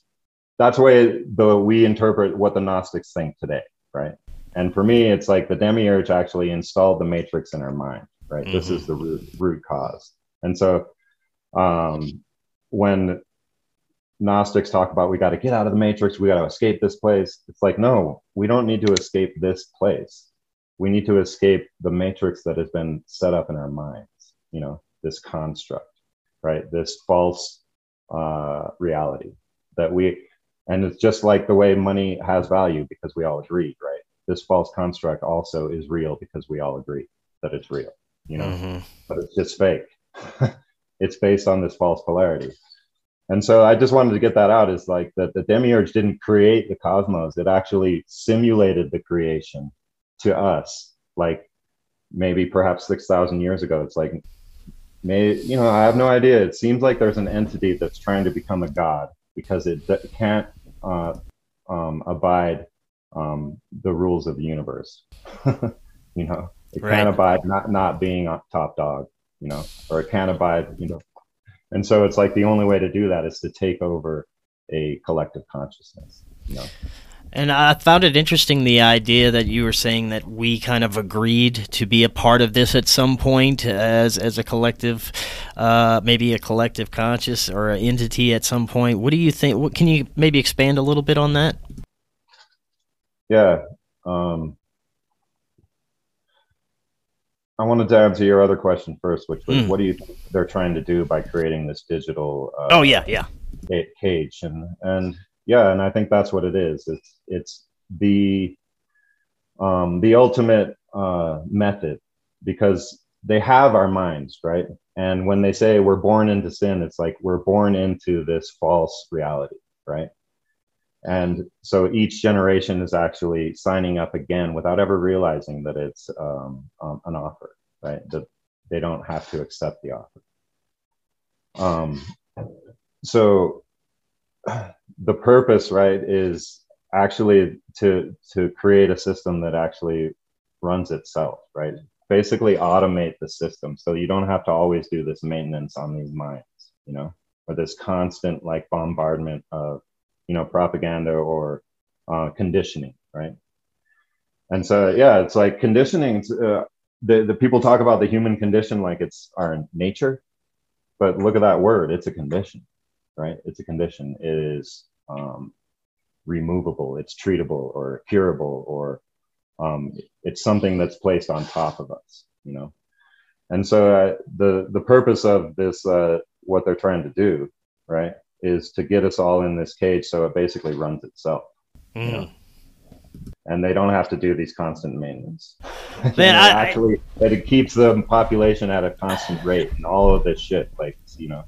that's the way the we interpret what the Gnostics think today, right? And for me, it's like the demiurge actually installed the matrix in our mind, right? This is the root root cause. And so um, when Gnostics talk about we got to get out of the matrix, we got to escape this place. It's like, no, we don't need to escape this place. We need to escape the matrix that has been set up in our minds, you know, this construct, right? This false uh, reality that we, and it's just like the way money has value because we all agree, right? This false construct also is real because we all agree that it's real, you know, Mhm. but it's just fake. it's based on this false polarity. And so I just wanted to get that out is like that the demiurge didn't create the cosmos. It actually simulated the creation to us, like maybe perhaps 6,000 years ago. It's like, may, you know, I have no idea. It seems like there's an entity that's trying to become a god because it can't uh, um, abide um, the rules of the universe. you know, it Right. can't abide not, not being a top dog, you know, or it can't abide, you know, and so it's like the only way to do that is to take over a collective consciousness you know And I found it interesting the idea that you were saying that we kind of agreed to be a part of this at some point as as a collective, uh, maybe a collective conscious or an entity at some point. What do you think? What can you maybe expand a little bit on that? yeah um i wanted to answer your other question first which was Mm. what do you think they're trying to do by creating this digital uh, Oh yeah, yeah. cage and and yeah and i think that's what it is. It's it's the um the ultimate uh method because they have our minds right? And when they say we're born into sin it's like we're born into this false reality right? And so each generation is actually signing up again without ever realizing that it's um, um, an offer right? That they don't have to accept the offer. Um, so the purpose right is actually to to create a system that actually runs itself right? Basically automate the system. So you don't have to always do this maintenance on these minds you know or this constant like bombardment of you know propaganda or uh, conditioning right? And so yeah it's like conditioning uh, the, the people talk about the human condition like it's our nature but look at that word it's a condition right? It's a condition. It is um, removable. It's treatable or curable or um, it's something that's placed on top of us you know? And so uh, the the purpose of this uh, what they're trying to do right is to get us all in this cage so it basically runs itself. You know? and they don't have to do these constant maintenance. Man, I- I- actually that it keeps the population at a constant rate and all of this shit like you know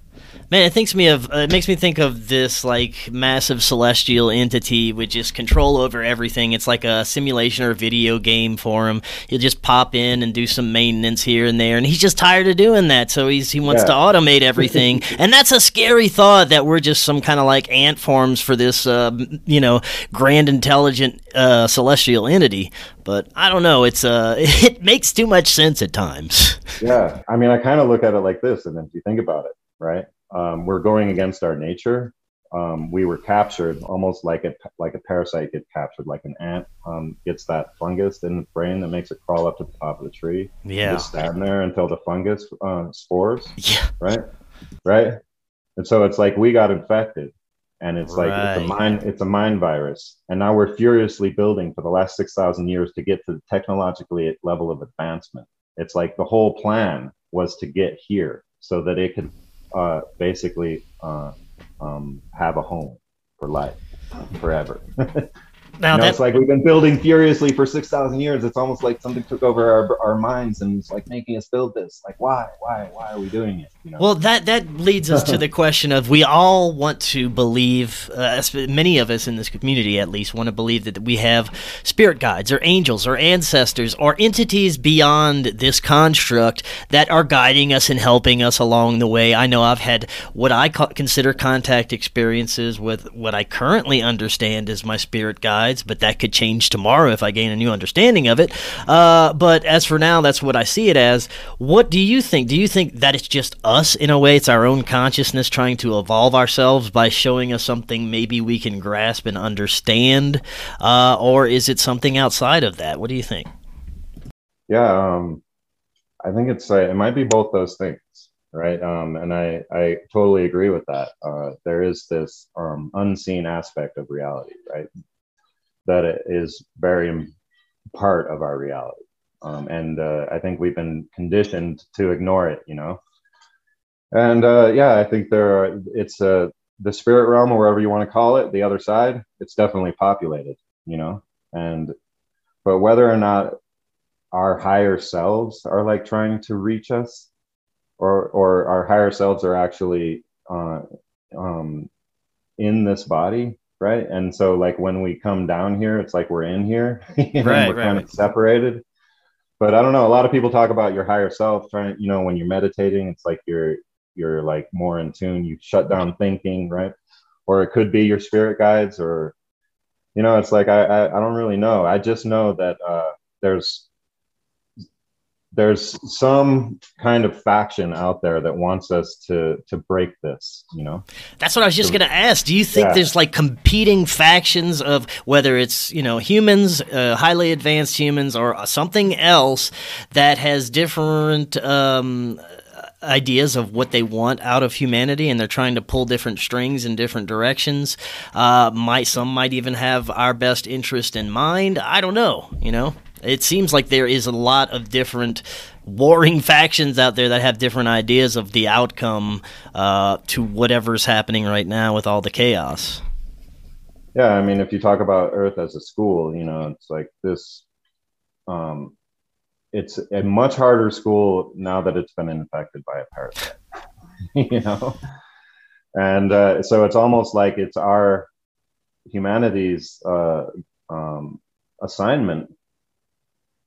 Man, it thinks me of uh, it makes me think of this like massive celestial entity with just control over everything. It's like a simulation or a video game for him. He'll just pop in and do some maintenance here and there, and he's just tired of doing that. So he's he wants to automate everything, and that's a scary thought that we're just some kind of like ant forms for this uh, you know grand intelligent uh, celestial entity. But I don't know. It's uh, it makes too much sense at times. yeah i mean i kind of look at it like this and then if you think about it right? Um, we're going against our nature. Um, we were captured almost like a like a parasite gets captured like an ant um, gets that fungus in the brain that makes it crawl up to the top of the tree. Yeah. just stand there until the fungus uh, spores Yeah. right? Right? And so it's like we got infected and it's like it's a mind it's a mind virus. And now we're furiously building for the last 6000 years to get to the technologically level of advancement. It's like the whole plan was to get here so that it could uh, basically uh, um, have a home for life forever Now you know, that- it's like we've been building furiously for six thousand years. It's almost like something took over our, our minds and it's like making us build this. Like, why, why, why are we doing it? You know? Well, that that leads us to the question of we all want to believe, uh, many of us in this community at least want to believe that we have spirit guides or angels or ancestors or entities beyond this construct that are guiding us and helping us along the way. I know I've had what I consider contact experiences with what I currently understand as my spirit guides, but that could change tomorrow if I gain a new understanding of it. Uh, but as for now, that's what I see it as. What do you think? Do you think that it's just us in a way? It's our own consciousness trying to evolve ourselves by showing us something maybe we can grasp and understand? Uh, or is it something outside of that? What do you think? Yeah, um, I think it's uh, it might be both those things, right? Um, and I I totally agree with that. Uh, there is this um, unseen aspect of reality, right? That it is very part of our reality, um, and uh, I think we've been conditioned to ignore it, you know. And uh, yeah, I think there are, it's uh, the spirit realm or wherever you want to call it, the other side. It's definitely populated, you know, and but whether or not our higher selves are like trying to reach us or or our higher selves are actually uh, um, in this body right? And so like when we come down here it's like we're in here Right, we're right, kind of separated. But i don't know a lot of people talk about your higher self trying you know when you're meditating it's like you're you're like more in tune you shut down thinking right? Or it could be your spirit guides or you know it's like i i, I don't really know. I just know that uh there's there's some kind of faction out there that wants us to to break this you know That's what I was just going to ask. Do you think Yeah. there's like competing factions of whether it's, you know, humans, uh, highly advanced humans, or something else that has different um, ideas of what they want out of humanity and they're trying to pull different strings in different directions? Uh, might Some might even have our best interest in mind. I don't know, you know? It seems like there is a lot of different warring factions out there that have different ideas of the outcome uh, to whatever's happening right now with all the chaos. yeah i mean if you talk about earth as a school you know it's like this um it's a much harder school now that it's been infected by a parasite you know and uh, so it's almost like it's our humanity's uh, um, assignment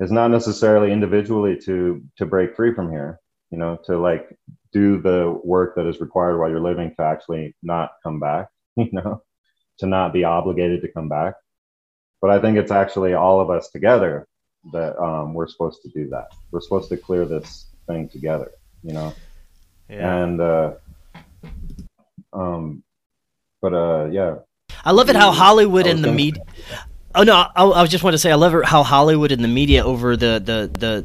is not necessarily individually to to break free from here you know to like do the work that is required while you're living to actually not come back you know to not be obligated to come back but i think it's actually all of us together that um, we're supposed to do that we're supposed to clear this thing together you know yeah. and uh um but uh yeah I love it how Hollywood and the gonna- media. Oh no, I, I just want to say I love how Hollywood and the media over the the the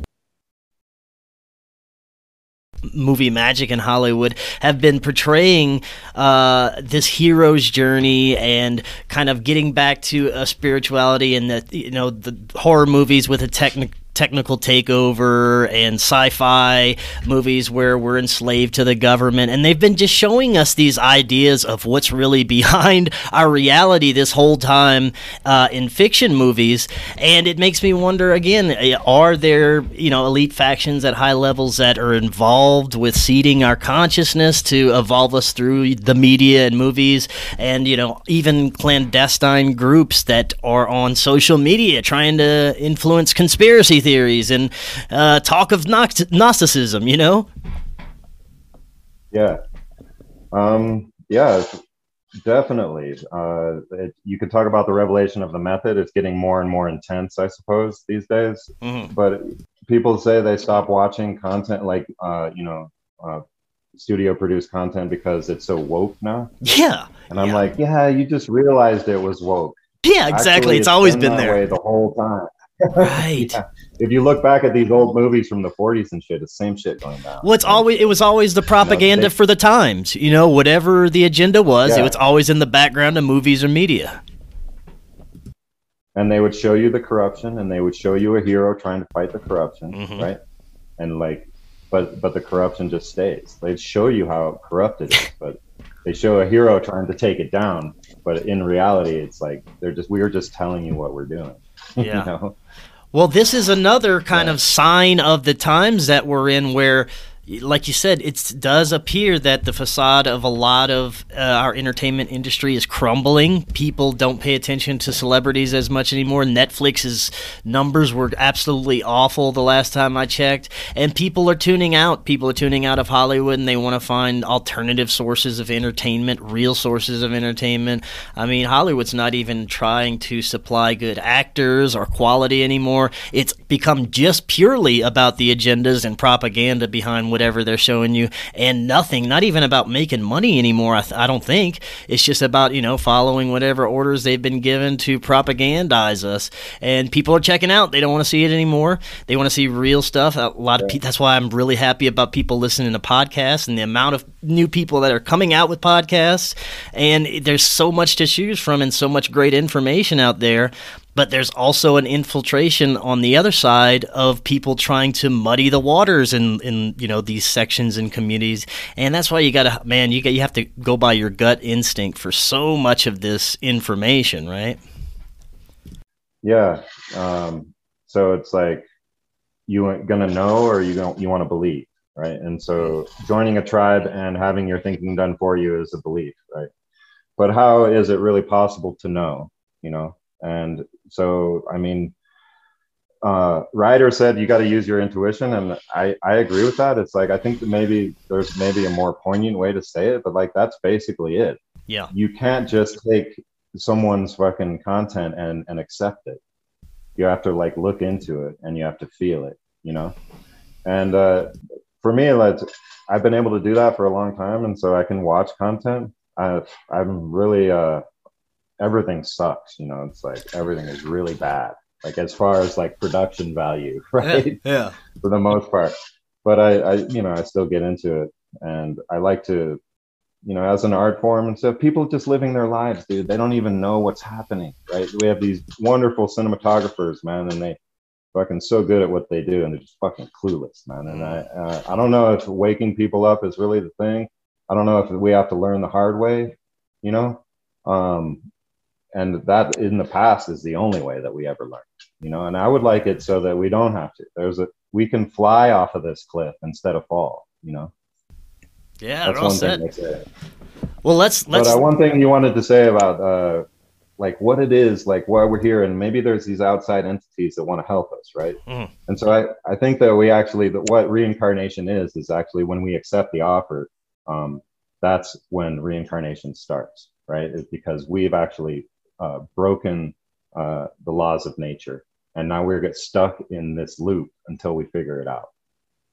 movie magic in Hollywood have been portraying uh, this hero's journey and kind of getting back to a spirituality and the you know the horror movies with a technic technical takeover and sci-fi movies where we're enslaved to the government. And they've been just showing us these ideas of what's really behind our reality this whole time uh, in fiction movies. And it makes me wonder again eh, are there you know elite factions at high levels that are involved with seeding our consciousness to evolve us through the media and movies? And you know even clandestine groups that are on social media trying to influence conspiracy theories and uh, talk of Gnost- Gnosticism, you know? Yeah. Um, yeah, definitely. Uh, it, you could talk about the revelation of the method. It's getting more and more intense, I suppose, these days. Mhm. But people say they stop watching content like, uh, you know, uh, studio produced content because it's so woke now. Yeah. And I'm like, yeah, you just realized it was woke. Yeah, exactly. Actually, it's always been that there. way the whole time. Right. Yeah. If you look back at these old movies from the 40s and shit, it's the same shit going down. Well, it's always it was always the propaganda they- for the times. You know, whatever the agenda was, it Yeah. was always in the background of movies or media. and they would show you the corruption and they would show you a hero trying to fight the corruption Mhm. right and like but but the corruption just stays they'd show you how corrupt it is but they show a hero trying to take it down, but in reality, it's like they're just we are just telling you what we're doing. Yeah. you know? Well, this is another kind of sign of the times that we're in where like you said, it does appear that the facade of a lot of uh, our entertainment industry is crumbling. People don't pay attention to celebrities as much anymore. Netflix's numbers were absolutely awful the last time I checked, and people are tuning out. People are tuning out of Hollywood, and they want to find alternative sources of entertainment, real sources of entertainment. I mean, Hollywood's not even trying to supply good actors or quality anymore. It's become just purely about the agendas and propaganda behind whatever they're showing you and nothing not even about making money anymore I, th- I, don't think. It's just about you know following whatever orders they've been given to propagandize us. And people are checking out. They don't want to see it anymore. They want to see real stuff. A lot of pe- that's why i'm really happy about people listening to podcasts and the amount of new people that are coming out with podcasts. And there's so much to choose from and so much great information out there but there's also an infiltration on the other side of people trying to muddy the waters in, in you know these sections and communities. And that's why you gotta man you got you have to go by your gut instinct for so much of this information right? Yeah um, so it's like you ain't gonna know or you don't you want to believe right? And so joining a tribe and having your thinking done for you is a belief right? But how is it really possible to know you know? And so, I mean, uh, Ryder said you got to use your intuition, and I, I agree with that. It's like I think that maybe there's maybe a more poignant way to say it, but like that's basically it. Yeah. You can't just take someone's fucking content and and accept it. You have to like look into it and you have to feel it, you know. And uh, for me, like I've been able to do that for a long time, and so I can watch content. I've I'm really uh everything sucks. You know, it's like everything is really bad. Like as far as like production value, right? Yeah. yeah. For the most part. But I, I, you know, I still get into it, and I like to, you know, as an art form and stuff. People just living their lives, dude. They don't even know what's happening, right? We have these wonderful cinematographers, man, and they fucking so good at what they do, and they're just fucking clueless, man. And I, uh, I don't know if waking people up is really the thing. I don't know if we have to learn the hard way, you know. Um, and that in the past is the only way that we ever learn you know and i would like it so that we don't have to there's a we can fly off of this cliff instead of fall you know yeah that's one set. thing say. well let's let's but, uh, one thing you wanted to say about uh like what it is like why we're here and maybe there's these outside entities that want to help us right mm. and so i i think that we actually that what reincarnation is is actually when we accept the offer um that's when reincarnation starts right is because we've actually uh, broken uh, the laws of nature, and now we're get stuck in this loop until we figure it out.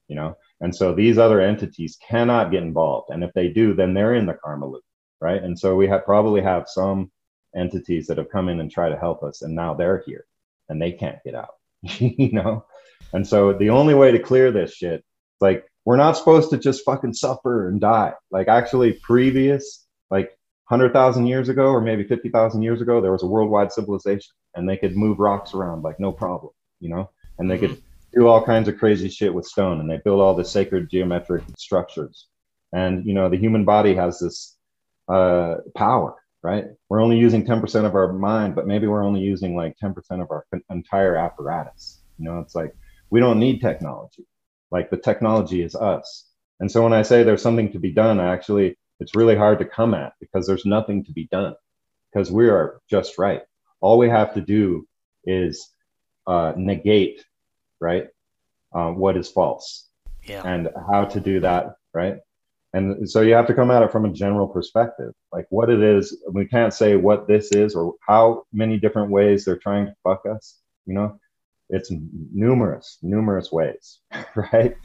You know, and so these other entities cannot get involved, and if they do, then they're in the karma loop, right? And so we have probably have some entities that have come in and try to help us, and now they're here, and they can't get out. you know, and so the only way to clear this shit, like we're not supposed to just fucking suffer and die. Like actually, previous like 100,000 years ago or maybe 50,000 years ago, there was a worldwide civilization and they could move rocks around like no problem, you know, and they could do all kinds of crazy shit with stone and they build all the sacred geometric structures. And, you know, the human body has this uh, power, right? We're only using 10% of our mind, but maybe we're only using like 10% of our entire apparatus. You know, it's like we don't need technology. Like the technology is us. And so when I say there's something to be done, I actually, it's really hard to come at because there's nothing to be done because we are just right. All we have to do is uh, negate, right, uh, what is false, yeah. and how to do that, right. And so you have to come at it from a general perspective, like what it is. We can't say what this is or how many different ways they're trying to fuck us. You know, it's numerous, numerous ways, right?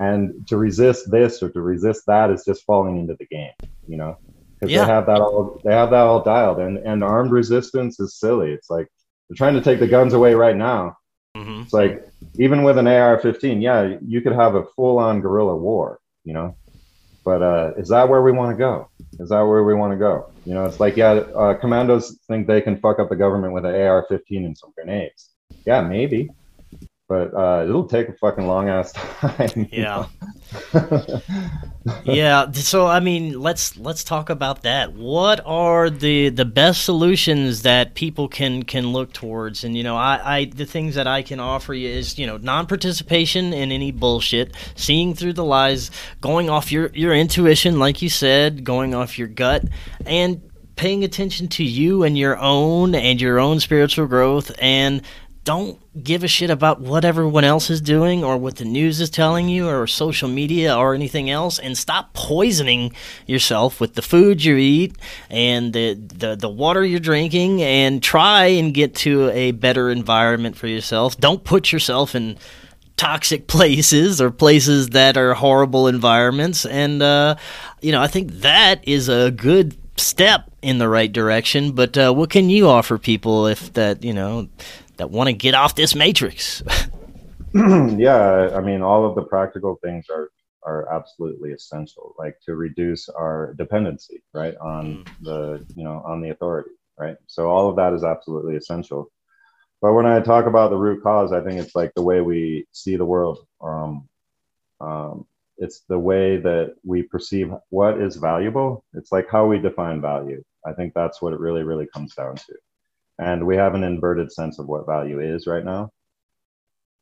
And to resist this or to resist that is just falling into the game you know? Because yeah. they have that all they have that all dialed. And and armed resistance is silly. It's like they're trying to take the guns away right now. Mm-hmm. it's like even with an ar-15 yeah you could have a full-on guerrilla war you know? But uh, is that where we want to go? Is that where we want to go? You know it's like yeah uh, commandos think they can fuck up the government with an ar-15 and some grenades. Yeah maybe but uh, it'll take a fucking long ass time. Yeah. yeah. So I mean, let's let's talk about that. What are the the best solutions that people can can look towards? And you know, I, I the things that I can offer you is you know non-participation in any bullshit, seeing through the lies, going off your your intuition, like you said, going off your gut, and paying attention to you and your own and your own spiritual growth and don't give a shit about what everyone else is doing or what the news is telling you or social media or anything else and stop poisoning yourself with the food you eat and the, the, the water you're drinking and try and get to a better environment for yourself. Don't put yourself in toxic places or places that are horrible environments. And, uh, you know, I think that is a good step in the right direction. But uh, what can you offer people if that, you know, that want to get off this matrix. yeah, I mean, all of the practical things are are absolutely essential, like to reduce our dependency, right, on mm. the you know on the authority, right. So all of that is absolutely essential. But when I talk about the root cause, I think it's like the way we see the world. Um, um, it's the way that we perceive what is valuable. It's like how we define value. I think that's what it really, really comes down to and we have an inverted sense of what value is right now.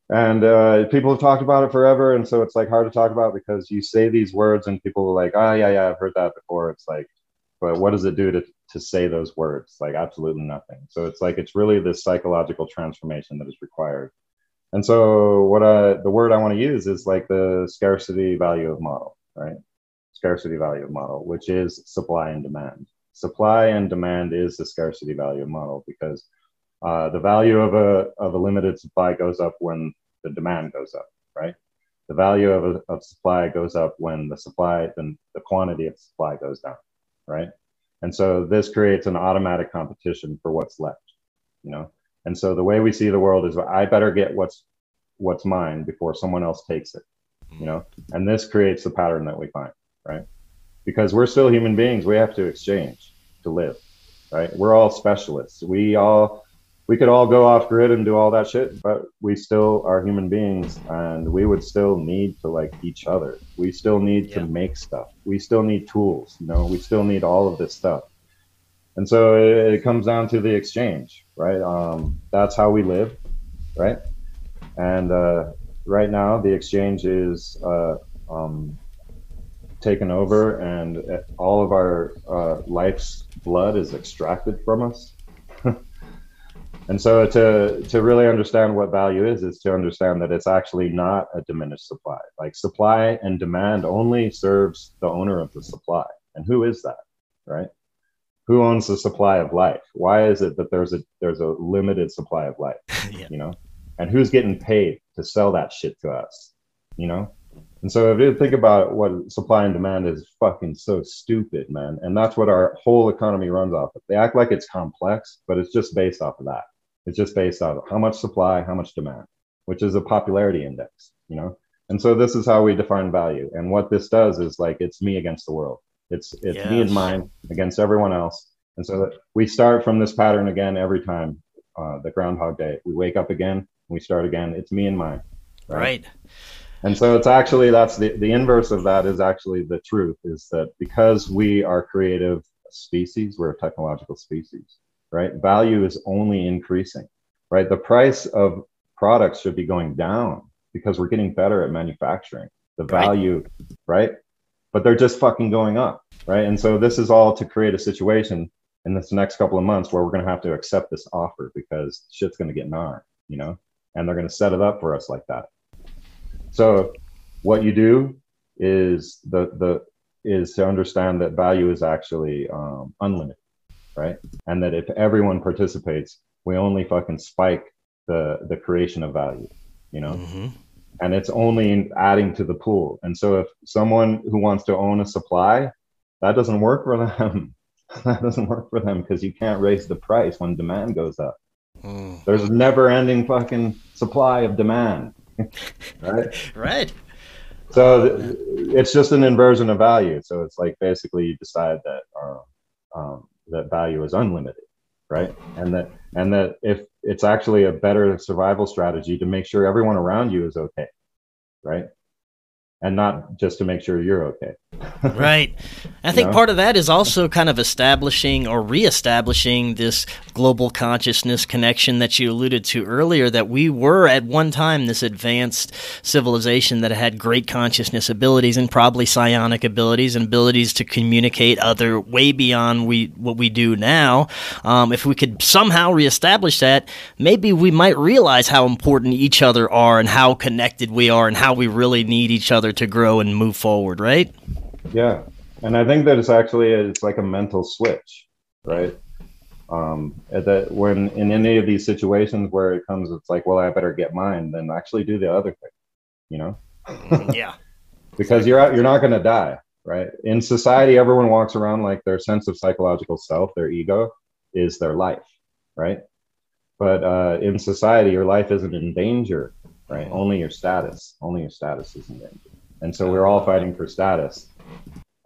And uh, people have talked about it forever. And so it's like hard to talk about because you say these words and people are like oh yeah yeah i've heard that before. It's like but what does it do to, to say those words? Like absolutely nothing. So it's like it's really this psychological transformation that is required. And so what I, the word i want to use is like the scarcity value of model right? Scarcity value of model which is supply and demand supply and demand is the scarcity value model because uh, the value of a, of a limited supply goes up when the demand goes up, right? The value of, a, of supply goes up when the supply, then the quantity of supply goes down, right? And so this creates an automatic competition for what's left, you know? And so the way we see the world is I better get what's what's mine before someone else takes it, you know? And this creates the pattern that we find, right? Because we're still human beings. We have to exchange to live, right? We're all specialists. We all we could all go off grid and do all that shit, but we still are human beings and we would still need to like each other. We still need yeah. to make stuff. We still need tools, you know, we still need all of this stuff. And so it, it comes down to the exchange, right? Um, that's how we live, right? And uh, right now, the exchange is uh, um, taken over and all of our uh, life's blood is extracted from us. and so to to really understand what value is is to understand that it's actually not a diminished supply. Like supply and demand only serves the owner of the supply. And who is that? Right? Who owns the supply of life? Why is it that there's a there's a limited supply of life? yeah. You know? And who's getting paid to sell that shit to us? You know? And so if you think about what supply and demand is fucking so stupid, man. And that's what our whole economy runs off of. They act like it's complex, but it's just based off of that. It's just based off of how much supply, how much demand, which is a popularity index, you know? And so this is how we define value. And what this does is like it's me against the world. It's it's yes. me and mine against everyone else. And so we start from this pattern again every time. Uh, the Groundhog Day. We wake up again. We start again. It's me and mine. Right. right. And so it's actually that's the, the inverse of that is actually the truth is that because we are creative species, we're a technological species, right? Value is only increasing, right? The price of products should be going down because we're getting better at manufacturing the value, right? right? But they're just fucking going up, right? And so this is all to create a situation in this next couple of months where we're going to have to accept this offer because shit's going to get gnarly, you know, and they're going to set it up for us like that. So what you do is the the is to understand that value is actually um, unlimited, right? And that if everyone participates, we only fucking spike the the creation of value, you know. Mm-hmm. And it's only adding to the pool. And so if someone who wants to own a supply, that doesn't work for them. that doesn't work for them because you can't raise the price when demand goes up. Mm. There's a never ending fucking supply of demand. Right? right. So it's just an inversion of value. So it's like basically you decide that uh, um, that value is unlimited, right? And that and that if it's actually a better survival strategy to make sure everyone around you is okay, right? And not just to make sure you're okay. right. I think know? part of that is also kind of establishing or reestablishing this global consciousness connection that you alluded to earlier that we were at one time this advanced civilization that had great consciousness abilities and probably psionic abilities and abilities to communicate other way beyond we what we do now. Um, if we could somehow reestablish that, maybe we might realize how important each other are and how connected we are and how we really need each other to grow and move forward, right? Yeah, and I think that it's actually it's like a mental switch, right? Um, that when in any of these situations where it comes, it's like, well, I better get mine, then actually do the other thing, you know? yeah, because you're out, you're not going to die, right? In society, everyone walks around like their sense of psychological self, their ego, is their life, right? But uh, in society, your life isn't in danger, right? Only your status, only your status is in danger, and so we're all fighting for status.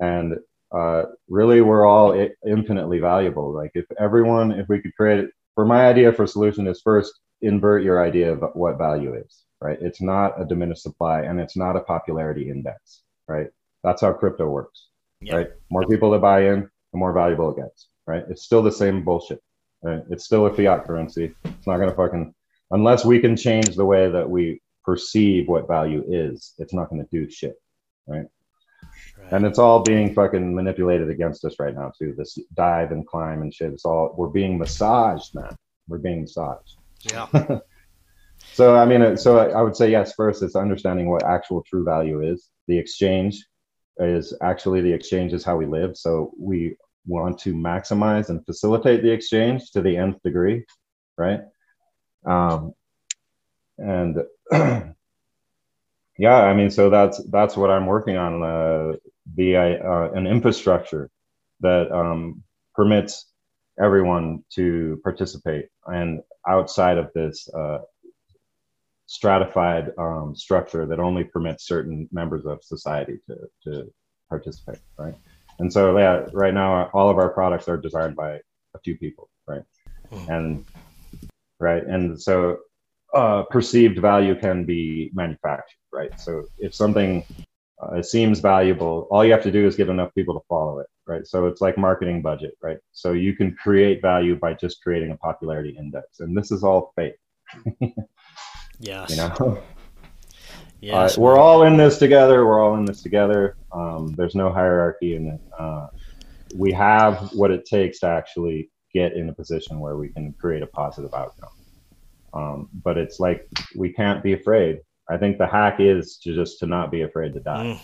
And uh, really we're all I- infinitely valuable. Like if everyone if we could create for my idea for solution is first invert your idea of what value is right? It's not a diminished supply and it's not a popularity index right? That's how crypto works Yeah. right? More people that buy in the more valuable it gets right? It's still the same bullshit right? It's still a fiat currency. It's not going to fucking unless we can change the way that we perceive what value is it's not going to do shit right and it's all being fucking manipulated against us right now too. This dive and climb and shit. It's all we're being massaged, man. We're being massaged. Yeah. So I mean, uh, so I I would say yes. First, it's understanding what actual true value is. The exchange is actually the exchange is how we live. So we want to maximize and facilitate the exchange to the nth degree, right? Um, and yeah, I mean, so that's that's what I'm working on. Uh, the uh, an infrastructure that um, permits everyone to participate and outside of this uh, stratified um, structure that only permits certain members of society to, to participate right and so yeah right now all of our products are designed by a few people right and right and so uh, perceived value can be manufactured right? So if something uh, seems valuable all you have to do is get enough people to follow it right? So it's like marketing budget right? So you can create value by just creating a popularity index and this is all fake. Yes. you know? Yes. uh, we're all in this together we're all in this together. Um, there's no hierarchy in it. Uh, we have what it takes to actually get in a position where we can create a positive outcome um, but it's like we can't be afraid i think the hack is to just to not be afraid to die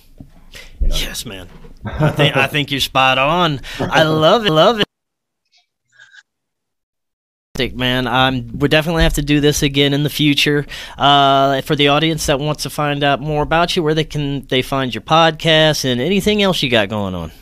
you know? Yes, man. I think I think you're spot on. I love it. Love it. Man, um, we definitely have to do this again in the future. Uh, for the audience that wants to find out more about you, where they can they find your podcast and anything else you got going on.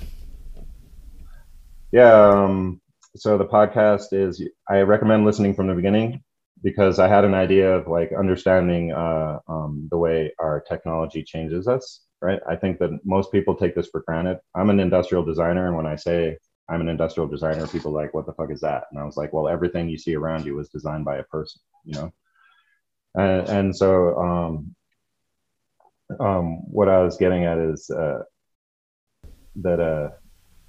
Yeah. Um, so the podcast is, I recommend listening from the beginning because I had an idea of like understanding uh, um, the way our technology changes us, right? I think that most people take this for granted. I'm an industrial designer, and when I say I'm an industrial designer, people like, what the fuck is that? And I was like, well, everything you see around you was designed by a person, you know? And, and so um, um, what I was getting at is uh, that uh,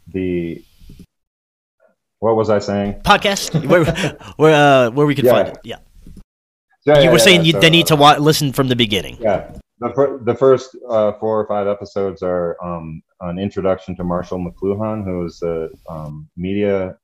the what was I saying? Podcast where where uh, where we can Yeah. find it. Yeah. Yeah, you yeah, were saying you, so, they need to wa- listen from the beginning. Yeah, the, fir- the first uh, four or five episodes are um, an introduction to Marshall McLuhan, who was a um, media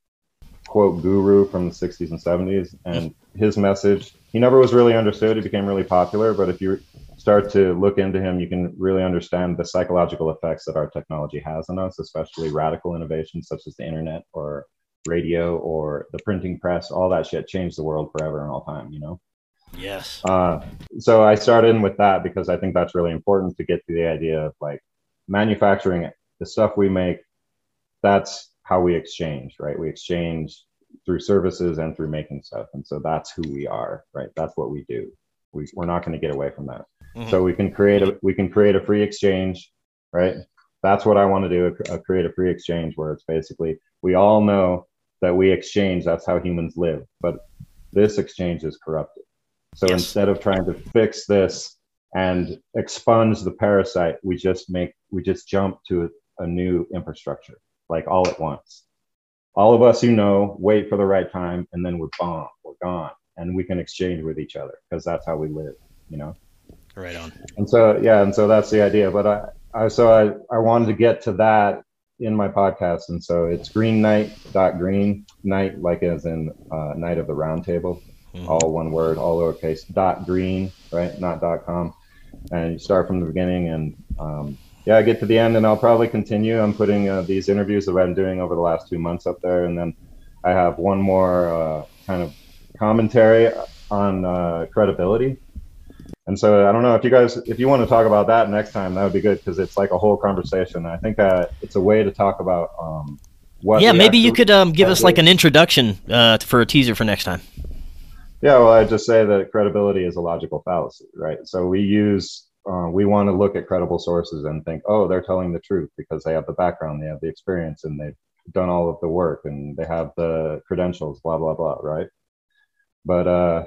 quote guru from the 60s and 70s. And his message, he never was really understood. He became really popular. But if you start to look into him, you can really understand the psychological effects that our technology has on us, especially radical innovations such as the internet or radio or the printing press. All that shit changed the world forever and all time, you know? Yes. Uh, so I started in with that because I think that's really important to get to the idea of like manufacturing the stuff we make. That's how we exchange, right? We exchange through services and through making stuff, and so that's who we are, right? That's what we do. We, we're not going to get away from that. So we can create a we can create a free exchange, right? That's what I want to do. uh, create a free exchange where it's basically we all know that we exchange. That's how humans live, but this exchange is corrupted. So Yes. instead of trying to fix this and expunge the parasite, we just make we just jump to a, a new infrastructure, like all at once. All of us who know wait for the right time, and then we're bomb, we're gone, and we can exchange with each other because that's how we live, you know. Right on. And so yeah, and so that's the idea. But I, I so I, I wanted to get to that in my podcast, and so it's green knight dot green knight like as in uh, knight of the round table, all one word, all lowercase dot green, right? Not dot com. And you start from the beginning, and um, yeah, I get to the end, and I'll probably continue. I'm putting uh, these interviews that I'm doing over the last two months up there, and then I have one more uh, kind of commentary on uh, credibility. And so I don't know if you guys, if you want to talk about that next time, that would be good because it's like a whole conversation. I think uh, it's a way to talk about um, what. yeah, maybe you could um, give us like an introduction uh, for a teaser for next time. Yeah, well, I just say that credibility is a logical fallacy, right? So we use, uh, we want to look at credible sources and think, oh, they're telling the truth because they have the background, they have the experience, and they've done all of the work, and they have the credentials, blah blah blah, right? But uh,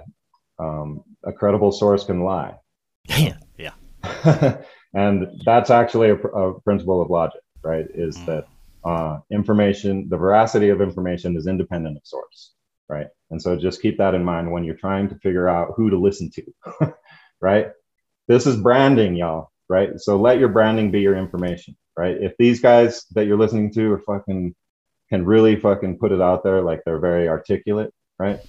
um, a credible source can lie. yeah, yeah. and that's actually a, a principle of logic, right? Is that uh, information, the veracity of information is independent of source, right? And so just keep that in mind when you're trying to figure out who to listen to, right? This is branding, y'all, right? So let your branding be your information, right? If these guys that you're listening to are fucking can really fucking put it out there like they're very articulate, right?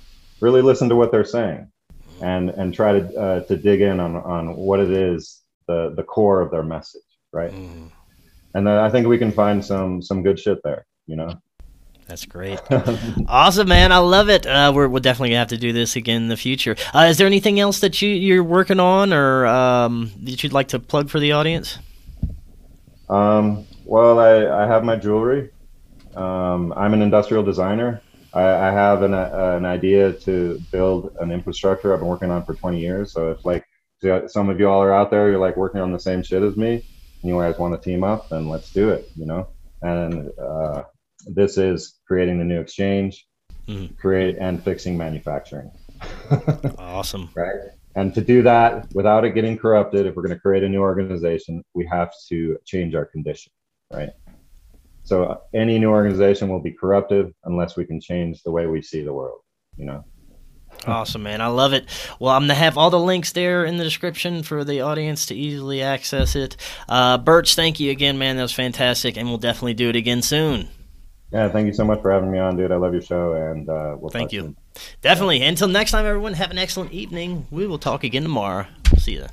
Really listen to what they're saying and and try to uh, to dig in on on what it is the the core of their message, right? And then I think we can find some some good shit there, you know. That's great. awesome, man. I love it. Uh, we're, we're definitely to have to do this again in the future. Uh, is there anything else that you, you're working on or um, that you'd like to plug for the audience? Um, well, I, I have my jewelry. Um, I'm an industrial designer. I, I have an, uh, an idea to build an infrastructure I've been working on for 20 years. So if like some of you all are out there, you're like working on the same shit as me, and you guys want to team up, then let's do it. You know, and uh, this is creating the new exchange, create and fixing manufacturing. awesome. Right. And to do that without it getting corrupted, if we're going to create a new organization, we have to change our condition. Right. So uh, any new organization will be corruptive unless we can change the way we see the world. You know. Awesome, man. I love it. Well, I'm going to have all the links there in the description for the audience to easily access it. Uh, Burch, thank you again, man. That was fantastic, and we'll definitely do it again soon. Yeah. Thank you so much for having me on, dude. I love your show, and uh, we'll Thank you. soon. Definitely. Until next time, everyone, have an excellent evening. We will talk again tomorrow. See you.